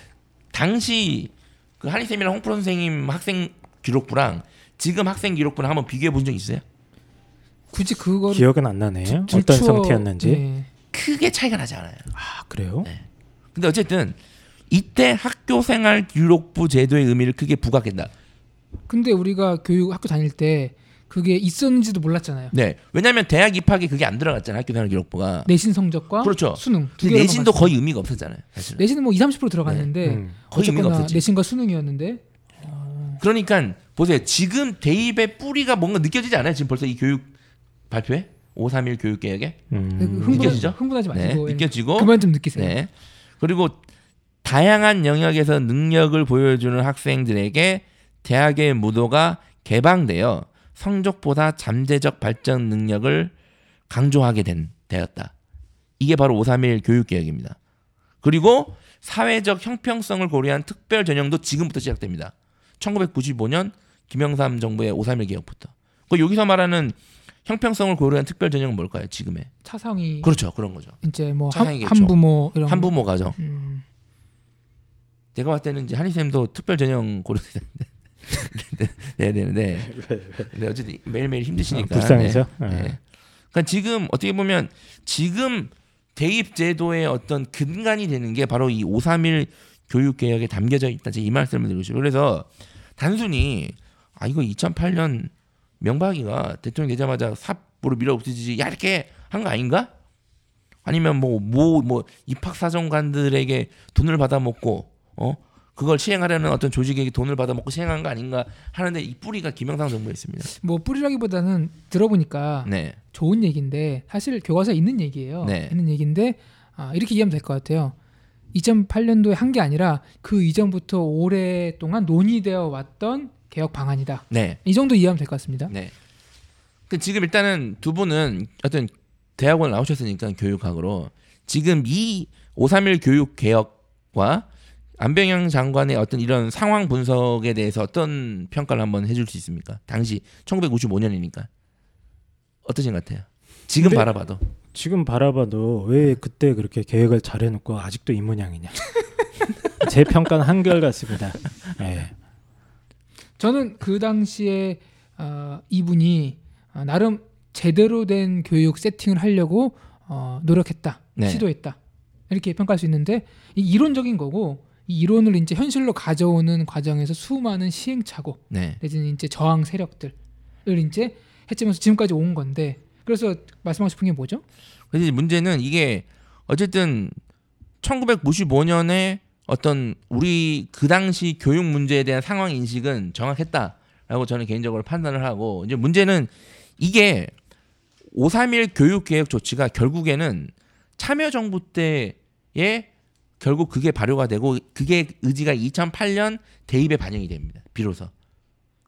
당시 그 한희쌤이랑 홍프로 선생님 학생 기록부랑 지금 학생 기록부랑 한번 비교해 본 적 있어요? 굳이 그거를 기억은 안 나네요. 들- 어떤 들추어- 상태였는지. 네. 크게 차이가 나지 않아요. 아 그래요? 네. 근데 어쨌든 이때 학교 생활 기록부 제도의 의미를 크게 부각한다. 근데 우리가 교육 학교 다닐 때 그게 있었는지도 몰랐잖아요. 네. 왜냐하면 대학 입학에 그게 안 들어갔잖아요. 학교 생활 기록부가. 내신 성적과 그렇죠. 수능 내신도. 거의 의미가 없었잖아요. 사실은. 내신은 뭐 2, 30% 들어갔는데 음. 거의 의미가 없었지. 내신과 수능이었는데 그러니까 보세요. 지금 대입의 뿌리가 뭔가 느껴지지 않아요? 지금 벌써 이 교육 발표에 531 교육 개혁에 음. 흥분, 느껴지죠? 흥분하지 네, 마시고 느껴지고 그만 좀 느끼세요. 네. 그리고 다양한 영역에서 능력을 보여주는 학생들에게 대학의 무도가 개방되어 성적보다 잠재적 발전 능력을 강조하게 된 되었다. 이게 바로 531 교육 개혁입니다. 그리고 사회적 형평성을 고려한 특별 전형도 지금부터 시작됩니다. 1995년 김영삼 정부의 531 개혁부터. 그 여기서 말하는 형평성을 고려한 특별 전형은 뭘까요? 지금의. 차상위 그렇죠. 그런 거죠. 이제 뭐 한. 한부모 이런 거. 한부모 가정. 음, 제가 봤을 때는 이제 한희 쌤도 특별 전형 고려해야 돼야 되는데 근데 어쨌든 매일매일 힘드시니까 아, 불쌍해서? 네. 네. 네. 그러니까 지금 어떻게 보면 지금 대입 제도의 어떤 근간이 되는 게 바로 이 531 교육 개혁에 담겨져 있다. 제가 이 말씀을 드리고 싶어요. 그래서 단순히 아 이거 2008년 명박이가 대통령 되자마자 삽으로 밀어 없애지지 야 이렇게 한 거 아닌가? 아니면 뭐 뭐 뭐 입학 사정관들에게 돈을 받아먹고 어 그걸 시행하려는 어떤 조직에게 돈을 받아먹고 시행한 거 아닌가 하는데 이 뿌리가 김영삼 정부에 있습니다. 뭐 뿌리라기보다는 들어보니까 네, 좋은 얘기인데 사실 교과서에 있는 얘기예요. 네. 있는 얘기인데 아, 이렇게 이해하면 될 것 같아요. 2008년도에 한 게 아니라 그 이전부터 오랫동안 논의되어 왔던 개혁 방안이다. 네, 이 정도 이해하면 될 것 같습니다. 네. 그 지금 일단은 두 분은 어떤 대학원 나오셨으니까 교육학으로 지금 이531 교육 개혁과 안병영 장관의 어떤 이런 상황 분석에 대해서 어떤 평가를 한번 해줄 수 있습니까? 당시 1955년이니까 어떠신 것 같아요? 지금 바라봐도 지금 바라봐도 왜 그때 그렇게 계획을 잘 해놓고 아직도 이 모양이냐. 제 평가는 한결 같습니다. 예. 저는 그 당시에 어, 이분이 어, 나름 제대로 된 교육 세팅을 하려고 어, 노력했다, 네. 시도했다 이렇게 평가할 수 있는데 이 이론적인 거고 이 이론을 이제 현실로 가져오는 과정에서 수많은 시행착오 네, 내지는 이제 저항 세력들을 이제 해치면서 지금까지 온 건데 그래서 말씀하고 싶은 게 뭐죠? 이제 문제는 이게 어쨌든 1955년에 어떤 우리 그 당시 교육 문제에 대한 상황 인식은 정확했다라고 저는 개인적으로 판단을 하고 이제 문제는 이게 531 교육 개혁 조치가 결국에는 참여정부 때에 결국 그게 발효가 되고 그게 의지가 2008년 대입에 반영이 됩니다. 비로소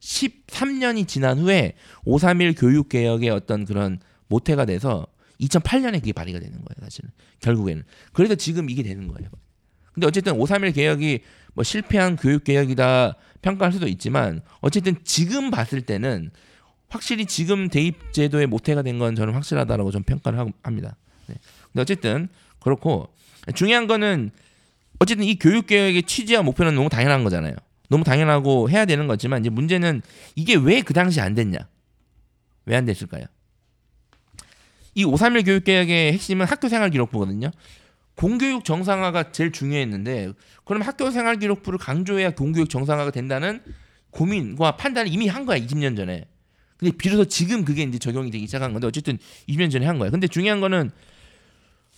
13년이 지난 후에 531 교육 개혁의 어떤 그런 모태가 돼서 2008년에 그게 발의가 되는 거예요, 사실은. 결국에는. 그래서 지금 이게 되는 거예요. 근데 어쨌든 531 개혁이 뭐 실패한 교육 개혁이다 평가할 수도 있지만 어쨌든 지금 봤을 때는 확실히 지금 대입 제도의 모태가 된 건 저는 확실하다라고 좀 평가를 합니다. 네. 근데 어쨌든 그렇고 중요한 거는 어쨌든 이 교육 개혁의 취지와 목표는 너무 당연한 거잖아요. 너무 당연하고 해야 되는 거지만 이제 문제는 이게 왜 그 당시 안 됐냐? 왜 안 됐을까요? 이 531 교육 개혁의 핵심은 학교 생활 기록부거든요. 공교육 정상화가 제일 중요했는데 그럼 학교 생활 기록부를 강조해야 공교육 정상화가 된다는 고민과 판단을 이미 한 거야 20년 전에. 근데 비로소 지금 그게 이제 적용이 되기 시작한 건데 어쨌든 20년 전에 한 거야. 근데 중요한 거는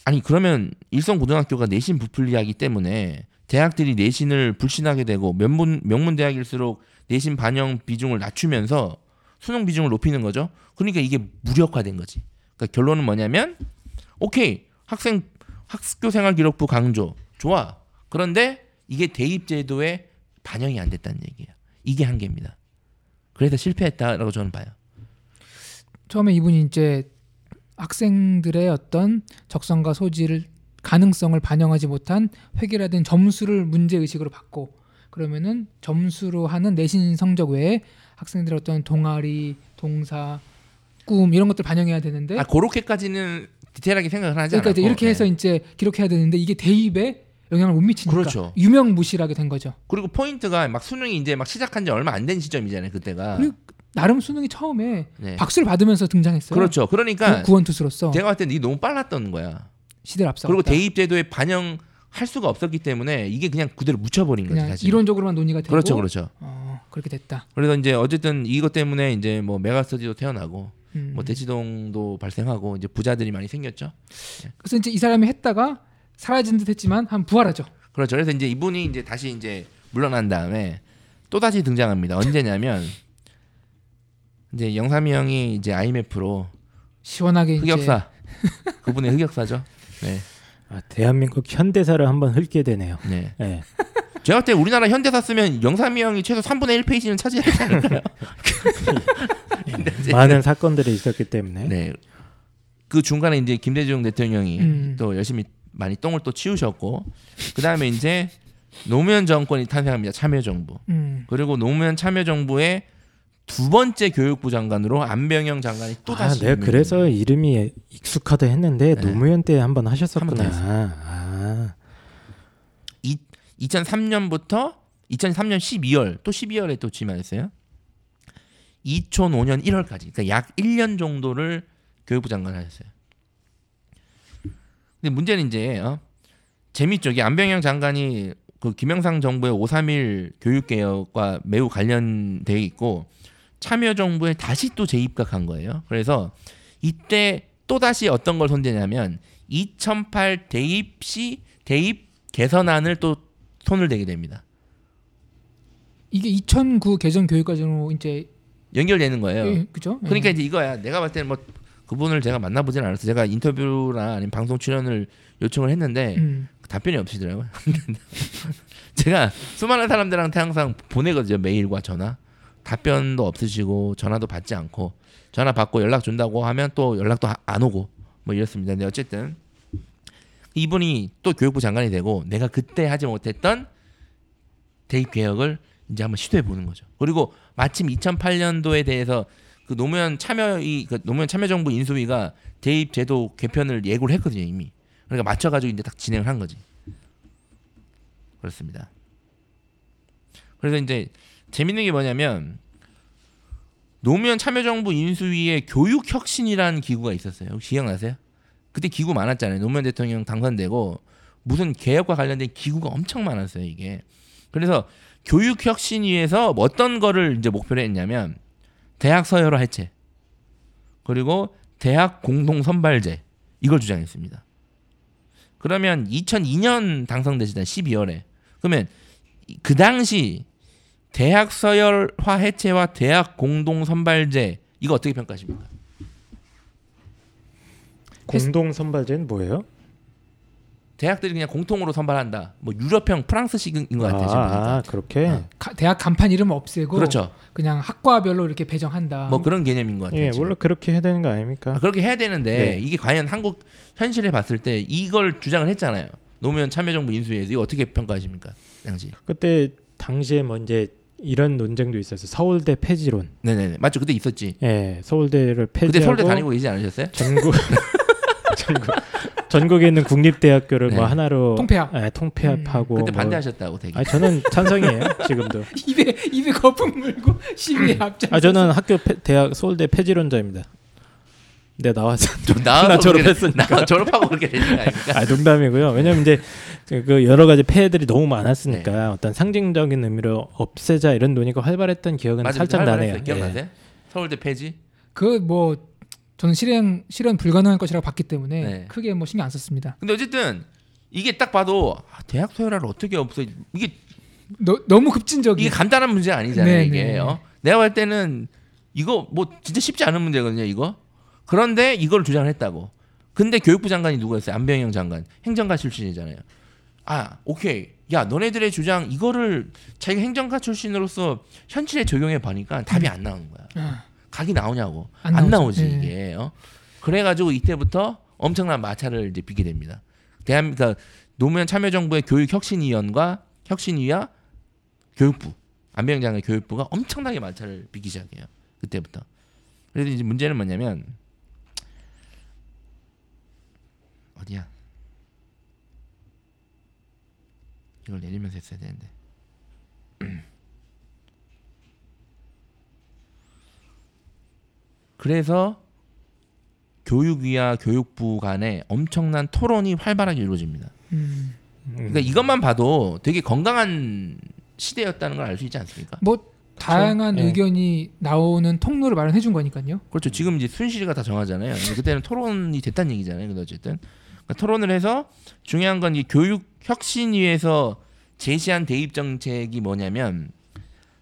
아니 그러면 일선 고등학교가 내신 부풀리하기 때문에 대학들이 내신을 불신하게 되고 명문 명문 대학일수록 내신 반영 비중을 낮추면서 수능 비중을 높이는 거죠. 그러니까 이게 무력화된 거지. 그러니까 결론은 뭐냐면 오케이 학생 학교 생활 기록부 강조 좋아. 그런데 이게 대입 제도에 반영이 안 됐다는 얘기예요. 이게 한계입니다. 그래서 실패했다라고 저는 봐요. 처음에 이분이 이제 학생들의 어떤 적성과 소질을 가능성을 반영하지 못한 회계라든 점수를 문제 의식으로 받고 그러면은 점수로 하는 내신 성적 외에 학생들의 어떤 동아리, 동사, 꿈 이런 것들 반영해야 되는데 아 그렇게까지는 디테일하게 생각을 하지 그러니까 않았고, 이렇게 해서 네. 이제 기록해야 되는데 이게 대입에 영향을 못 미치니까 그렇죠. 유명 무실하게 된 거죠. 그리고 포인트가 막 수능이 이제 막 시작한 지 얼마 안 된 시점이잖아요 그때가. 나름 수능이 처음에 네. 박수를 받으면서 등장했어요. 그렇죠. 그러니까 구, 원투수로서 내가 봤을 때 이게 너무 빨랐던 거야. 시대를 앞서. 그리고 대입 제도에 반영 할 수가 없었기 때문에 이게 그냥 그대로 묻혀버린 그냥 사실. 이론적으로만 논의가 되고 그렇죠, 그렇죠. 어, 그렇게 됐다. 그래서 이제 어쨌든 이것 때문에 이제 뭐 메가스터디도 태어나고 음. 뭐 대치동도 발생하고 이제 부자들이 많이 생겼죠. 그래서 이제 이 사람이 했다가 사라진 듯했지만 한 부활하죠. 그렇죠. 그래서 이제 이분이 이제 다시 이제 물러난 다음에 또 다시 등장합니다. 언제냐면 이제 영삼이 형이 이제 IMF로 시원하게 흑역사 그분의 흑역사죠. 네, 아, 대한민국 현대사를 한번 훑게 되네요. 네. 예. 제가 볼 때 우리나라 현대사 쓰면 영삼이 형이 최소 3분의 1페이지는 차지하지 않을까요? 많은 사건들이 있었기 때문에 네. 그 중간에 이제 김대중 대통령이 음. 또 열심히 많이 똥을 또 치우셨고 그 다음에 이제 노무현 정권이 탄생합니다. 참여정부. 음. 그리고 노무현 참여정부의 두 번째 교육부 장관으로 안병영 장관이 또 아, 다시 내가 임명이 그래서 됩니다. 이름이 익숙하다 했는데 네. 노무현 때 한번 한번 하셨었구나. 더 했어요. 아, 2003년부터 2003년 12월 또 12월에 또 지명했어요. 2005년 1월까지 그러니까 약 1년 정도를 교육부 장관을 하셨어요. 근데 문제는 이제 어? 재밌죠. 이게 안병영 장관이 그 김영삼 정부의 531 교육 개혁과 매우 관련되어 있고 참여 정부에 다시 또 재입각한 거예요. 그래서 이때 또 다시 어떤 걸 손대냐면 2008 대입 시 대입 개선안을 또 손을 대게 됩니다. 이게 2009 개정 교육과정으로 이제 연결되는 거예요. 예, 그죠? 예. 그러니까 이제 이거야. 내가 봤을 때는 뭐 그분을 제가 만나보진 않았어. 제가 인터뷰나 아니면 방송 출연을 요청을 했는데 음. 답변이 없으시더라고요. 제가 수많은 사람들한테 항상 보내거든요. 메일과 전화. 답변도 없으시고 전화도 받지 않고 전화 받고 연락 준다고 하면 또 연락도 하- 안 오고 뭐 이렇습니다. 근데 어쨌든 이분이 또 교육부 장관이 되고 내가 그때 하지 못했던 대입 개혁을 이제 한번 시도해 보는 거죠. 그리고 마침 2008년도에 대해서 그 노무현 참여 이 그 노무현 참여정부 인수위가 대입 제도 개편을 예고를 했거든요 이미. 그러니까 맞춰가지고 이제 딱 진행을 한 거지. 그렇습니다. 그래서 이제 재밌는 게 뭐냐면 노무현 참여정부 인수위에 교육혁신이라는 기구가 있었어요. 혹시 기억나세요? 그때 기구 많았잖아요. 노무현 대통령 당선되고 무슨 개혁과 관련된 기구가 엄청 많았어요. 이게. 그래서 교육혁신위에서 어떤 거를 이제 목표로 했냐면 대학 서열화 해체 그리고 대학 공동 선발제 이걸 주장했습니다. 그러면 2002년 당선되시다 12월에 그러면 이- 그 당시 대학 서열화 해체와 대학 공동 선발제 이거 어떻게 평가하십니까? 공동 선발제는 뭐예요? 대학들이 그냥 공통으로 선발한다. 뭐 유럽형 프랑스식인 것 같아요. 지금 보니까. 아, 그렇게. 어. 가- 대학 간판 이름 없애고 그렇죠. 그냥 학과별로 이렇게 배정한다. 뭐 그런 개념인 것 같아요. 예, 지금. 원래 그렇게 해야 되는 거 아닙니까? 아, 그렇게 해야 되는데 네. 이게 과연 한국 현실에 봤을 때 이걸 주장을 했잖아요. 노무현 참여정부 인수위에서 이거 어떻게 평가하십니까? 당시. 그때 당시에 뭐 이제 이런 논쟁도 있었어요. 서울대 폐지론. 네네네 맞죠. 그때 있었지. 예, 서울대를 그때 폐지하고 서울대 다니고 계시지 않으셨어요? 전국 전국 전국에 있는 국립대학교를 네. 뭐 하나로 통폐합. 예, 통폐합하고 그때 뭐- 반대하셨다고 되게. 아니 저는 찬성이에요 지금도. 입에 입에 거품 물고 시위에 앞장. 아 저는 학교 폐, 대학 서울대 폐지론자입니다. 네 나와서 좀 나와서 졸업했으니까. 나 졸업하고 그렇게 되는 거 아닙니까? 아 농담이고요. 왜냐면 이제 그 여러 가지 폐해들이 너무 많았으니까 네. 어떤 상징적인 의미로 없애자 이런 논의가 활발했던 기억은 맞아, 살짝 나네요. 활발했어요. 기억나세요? 서울대 폐지? 그 뭐 저는 실행 실현 불가능할 것이라고 봤기 때문에 네. 크게 뭐 신경 안 썼습니다. 근데 어쨌든 이게 딱 봐도 아, 대학 서열화를 어떻게 없어? 이게 너, 너무 급진적이. 이게 간단한 문제 아니잖아요. 네, 이게 네. 어? 내가 볼 때는 이거 뭐 진짜 쉽지 않은 문제거든요. 이거 그런데 이걸 주장을 했다고. 근데 교육부 장관이 누구였어요? 안병영 장관 행정가 출신이잖아요. 아 오케이 야 너네들의 주장 이거를 자기가 행정가 출신으로서 현실에 적용해 보니까 답이 안 나오는 거야. 아, 각이 나오냐고 안 안. 나오지 네. 이게. 어? 그래 가지고 이때부터 엄청난 마찰을 이제 빚게 됩니다. 대한 그러니까 노무현 참여정부의 교육혁신위원과 혁신위와 교육부 안병영 장관 교육부가 엄청나게 마찰을 빚기 시작해요. 그때부터. 그래서 이제 문제는 뭐냐면 어디야? 이걸 내리면서 했어야 되는데. 그래서 교육위와 교육부 간에 엄청난 토론이 활발하게 이루어집니다. 음. 그러니까 이것만 봐도 되게 건강한 시대였다는 걸 알 수 있지 않습니까? 뭐 다양한 네. 의견이 나오는 통로를 마련해 준 거니까요. 그렇죠. 지금 이제 순실이가 다 정하잖아요. 그때는 토론이 됐다는 얘기잖아요. 근데 어쨌든 그러니까 토론을 해서 중요한 건 이 교육 혁신위에서 제시한 대입 정책이 뭐냐면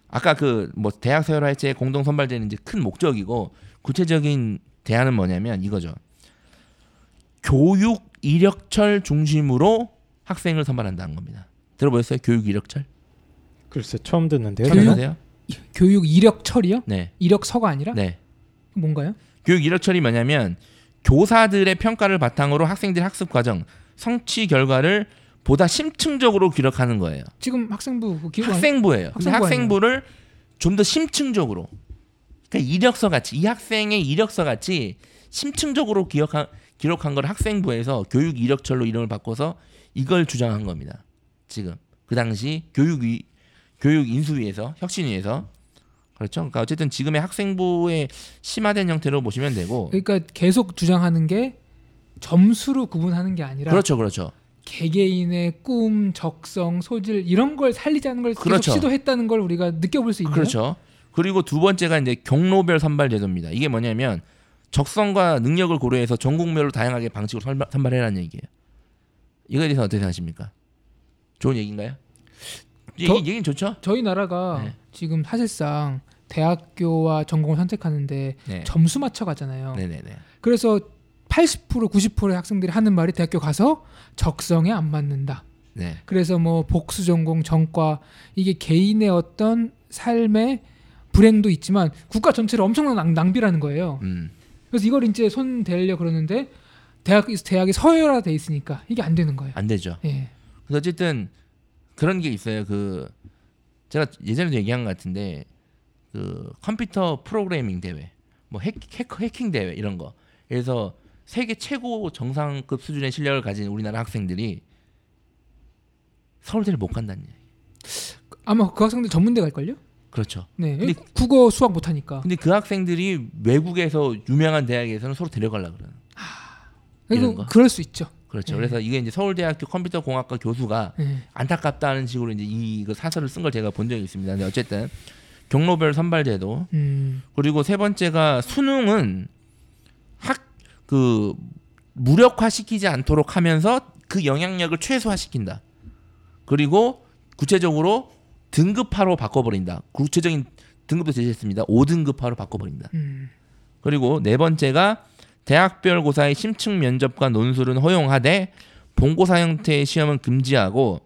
아까 그 뭐 대학 서열화 해체 공동 선발제는 이제 큰 목적이고 구체적인 대안은 뭐냐면 이거죠. 교육 이력철 중심으로 학생을 선발한다는 겁니다. 들어보셨어요? 교육 이력철? 글쎄 처음 듣는데요. 교육? 교육 이력 처리요? 네. 이력서가 아니라 네. 뭔가요? 교육 이력철이 뭐냐면 교사들의 평가를 바탕으로 학생들 학습 과정, 성취 결과를 보다 심층적으로 기록하는 거예요. 지금 학생부 그 기록 학생부예요. 학생부 학생부를 좀 더 심층적으로 그러니까 이력서 같이 이 학생의 이력서 같이 심층적으로 기억한 기록한 걸 학생부에서 교육 이력철로 이름을 바꿔서 이걸 주장한 겁니다. 지금 그 당시 교육위 교육 인수위에서 혁신위에서 그렇죠. 그러니까 어쨌든 지금의 학생부의 심화된 형태로 보시면 되고 그러니까 계속 주장하는 게 점수로 구분하는 게 아니라 그렇죠, 그렇죠. 개개인의 꿈, 적성, 소질 이런 걸 살리자는 걸 계속 그렇죠. 시도했다는 걸 우리가 느껴볼 수 있네요. 그렇죠. 그리고 두 번째가 이제 경로별 선발 제도입니다. 이게 뭐냐면 적성과 능력을 고려해서 전국별로 다양하게 방식으로 선발, 선발해라는 얘기예요. 이거에 대해서 어떻게 생각하십니까? 좋은 얘기인가요? 이 저- 얘기 는 좋죠. 저희 나라가 네. 지금 사실상 대학교와 전공을 선택하는데 네. 점수 맞춰 가잖아요. 네네네. 그래서 80% 90%의 학생들이 하는 말이 대학교 가서 적성에 안 맞는다. 네. 그래서 뭐 복수 전공 전과 이게 개인의 어떤 삶의 불행도 있지만 국가 전체를 엄청난 낭- 낭비라는 거예요. 음. 그래서 이걸 이제 손 대려 그러는데 대학 대학이 서열화 돼 있으니까 이게 안 되는 거예요. 안 되죠. 예. 그래서 어쨌든 그런 게 있어요. 그 제가 예전에도 얘기한 것 같은데 그 컴퓨터 프로그래밍 대회, 뭐 해, 해커 해킹 대회 이런 거. 그래서 세계 최고 정상급 수준의 실력을 가진 우리나라 학생들이 서울대를 못 간다는 얘기. 아마 그 학생들 전문대 갈 걸요? 그렇죠. 네. 근데- 국어 수학 못 하니까. 근데 그 학생들이 외국에서 유명한 대학에서는 서로 데려가려 그러는. 이런 그리고 거. 그럴 수 있죠. 그렇죠. 네. 그래서 이게 이제 서울대학교 컴퓨터 공학과 교수가 예. 안타깝다는 식으로 이제 이그 사설을 쓴 걸 제가 본 적이 있습니다. 근데 어쨌든 경로별 선발 제도 음. 그리고 세 번째가 수능은 학 그 무력화 시키지 않도록 하면서 그 영향력을 최소화 시킨다. 그리고 구체적으로 등급화로 바꿔버린다. 구체적인 등급도 제시했습니다. 5등급화로 바꿔버린다. 음. 그리고 네 번째가 대학별 고사의 심층 면접과 논술은 허용하되 본고사 형태의 시험은 금지하고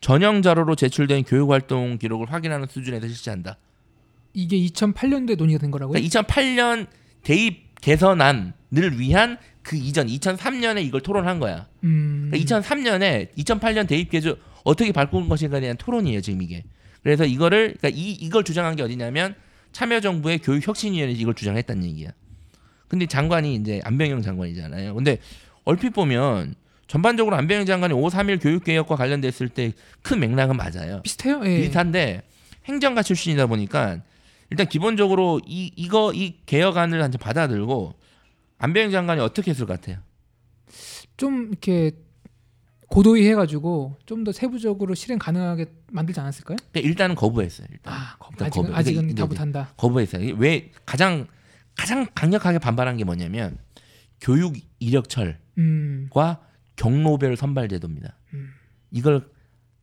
전형 자료로 제출된 교육 활동 기록을 확인하는 수준에서 실시한다. 이게 2008년도에 논의가 된 거라고요? 그러니까 2008년 대입 개선안을 위한 그 이전 2003년에 이걸 토론한 거야. 음. 그러니까 2003년에 2008년 대입 개조 어떻게 바꾼 것인가에 대한 토론이에요 지금 이게. 그래서 이거를 그러니까 이 이걸 주장한 게 어디냐면 참여정부의 교육혁신위원회 이걸 주장했다는 얘기야. 근데 장관이 이제 안병영 장관이잖아요. 근데 얼핏 보면 전반적으로 안병영 장관이 531 교육개혁과 관련됐을 때 큰 맥락은 맞아요. 비슷해요? 예. 비슷한데 행정가 출신이다 보니까 일단 기본적으로 이 이거 이 개혁안을 한테 받아들고 안병영 장관이 어떻게 했을 것 같아요? 좀 이렇게 고도의 해가지고 좀 더 세부적으로 실행 가능하게 만들지 않았을까요? 일단은 거부했어요. 일단 아, 거, 일단 아직은 거부. 아직은 다 못한다. 거부했어요. 왜 가장 가장 강력하게 반발한 게 뭐냐면 교육 이력철과 음. 경로별 선발 제도입니다. 음. 이걸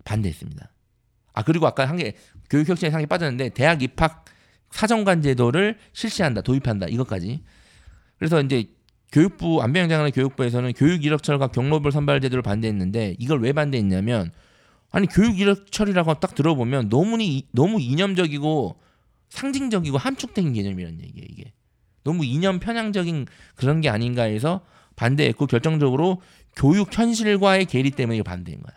반대했습니다. 아 그리고 아까 한 게 교육 혁신에 상에 빠졌는데 대학 입학 사정관 제도를 실시한다, 도입한다 이것까지. 그래서 이제 교육부 안배영 장관의 교육부에서는 교육 이력철과 경로별 선발 제도를 반대했는데 이걸 왜 반대했냐면 아니 교육 이력철이라고 딱 들어보면 너무 이- 너무 이념적이고 상징적이고 함축된 개념이라는 얘기예요 이게 너무 이념 편향적인 그런 게 아닌가 해서 반대했고 결정적으로 교육 현실과의 괴리 때문에 반대한 거야.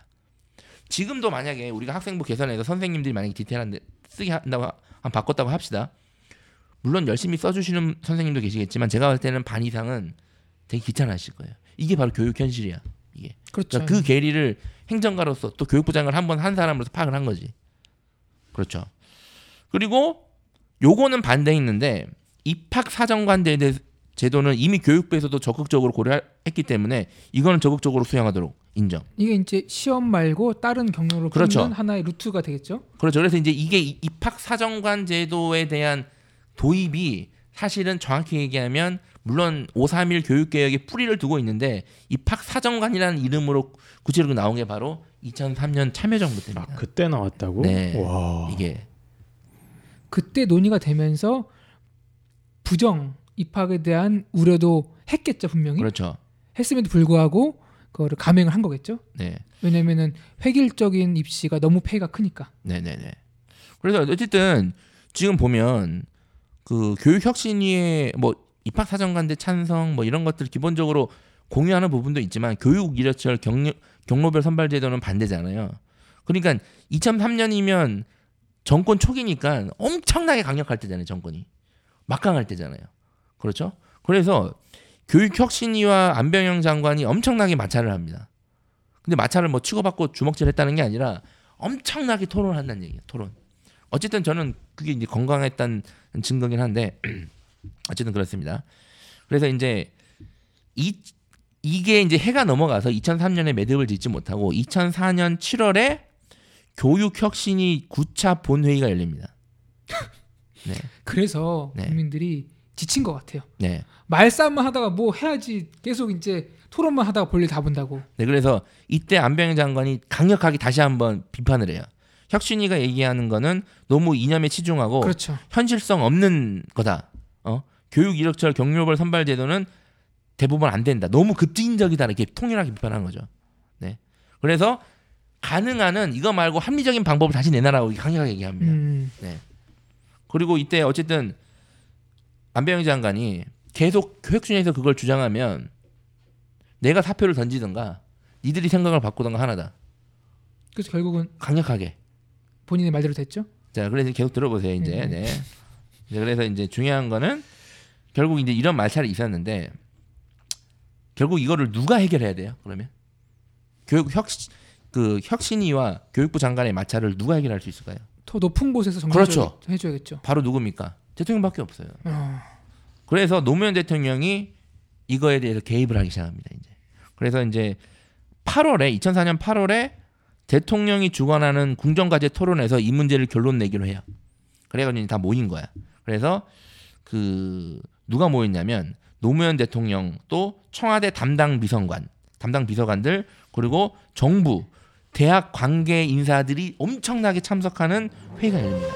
지금도 만약에 우리가 학생부 개선해서 선생님들이 만약에 디테일한데 쓰게 한다고 하- 한 바꿨다고 합시다. 물론 열심히 써주시는 선생님도 계시겠지만 제가 볼 때는 반 이상은 되게 귀찮아하실 거예요. 이게 바로 교육 현실이야. 이게 그렇죠. 그러니까 그 괴리를 행정가로서 또 교육부 장을 한 번 한 사람으로서 파악을 한 거지. 그렇죠. 그리고 요거는 반대했는데 입학 사정관 제- 제도는 이미 교육부에서도 적극적으로 고려했기 때문에 이거는 적극적으로 수용하도록 인정. 이게 이제 시험 말고 다른 경로로 그렇죠. 하나의 루트가 되겠죠. 그렇죠. 그래서 이제 이게 이- 입학 사정관 제도에 대한 도입이 사실은 정확히 얘기하면 물론 531 교육 개혁의 뿌리를 두고 있는데 입학 사정관이라는 이름으로 구체적으로 나온 게 바로 2003년 참여정부 아, 때입니다. 그때 나왔다고? 네. 와. 이게 그때 논의가 되면서 부정 입학에 대한 우려도 했겠죠 분명히. 그렇죠. 했음에도 불구하고 그거를 감행을 한 거겠죠. 네. 왜냐면은 획일적인 입시가 너무 폐해가 크니까. 네네네. 그래서 어쨌든 지금 보면 그 교육혁신위의 뭐 입학사정관대 찬성 뭐 이런 것들 기본적으로 공유하는 부분도 있지만 교육 이력철 경로, 경로별 선발 제도는 반대잖아요. 그러니까 2003년이면 정권 초기니까 엄청나게 강력할 때잖아요, 정권이. 막강할 때잖아요. 그렇죠? 그래서 교육혁신위와 안병영 장관이 엄청나게 마찰을 합니다. 근데 마찰을 뭐 치고받고 주먹질 했다는 게 아니라 엄청나게 토론한다는 얘기예요. 토론. 어쨌든 저는 그게 이제 건강했다는 증거긴 한데 어쨌든 그렇습니다. 그래서 이제 이 이게 이제 해가 넘어가서 2003년에 매듭을 짓지 못하고 2004년 7월에 교육 혁신이 9차 본회의가 열립니다. 네. 그래서 네. 국민들이 지친 것 같아요. 네. 말싸움만 하다가 뭐 해야지 계속 이제 토론만 하다가 볼일 다 본다고. 네, 그래서 이때 안병희 장관이 강력하게 다시 한번 비판을 해요. 혁신이가 얘기하는 거는 너무 이념에 치중하고 그렇죠. 현실성 없는 거다. 어? 교육 이력철 경료벌 선발 제도는 대부분 안 된다. 너무 급진적이다. 이렇게 통일하게 비판한 거죠. 네. 그래서 가능한 한 이거 말고 합리적인 방법을 다시 내놔라고 강력하게 얘기합니다. 음, 그리고 이때 어쨌든 안병희 장관이 계속 교육준에서 그걸 주장하면 내가 사표를 던지든가 니들이 생각을 바꾸든가 하나다. 그래서 결국은 강력하게. 본인의 말대로 됐죠. 자, 그래서 계속 들어보세요, 이제. 음. 네. 이제 그래서 이제 중요한 거는 결국 이제 이런 말살이 있었는데 결국 이거를 누가 해결해야 돼요? 그러면 교육 혁신 그 혁신위와 교육부 장관의 마찰을 누가 해결할 수 있을까요? 더 높은 곳에서 정리 그렇죠. 해줘야겠죠. 바로 누굽니까? 대통령밖에 없어요. 어, 그래서 노무현 대통령이 이거에 대해서 개입을 하기 시작합니다. 이제 그래서 이제 8월에 2004년 8월에 대통령이 주관하는 궁정과제 토론에서 이 문제를 결론 내기로 해요. 그래가지고 이제 다 모인 거야. 그래서 그 누가 모였냐면 노무현 대통령 또 청와대 담당 비서관, 담당 비서관들 그리고 정부, 대학 관계 인사들이 엄청나게 참석하는 회의가 열립니다.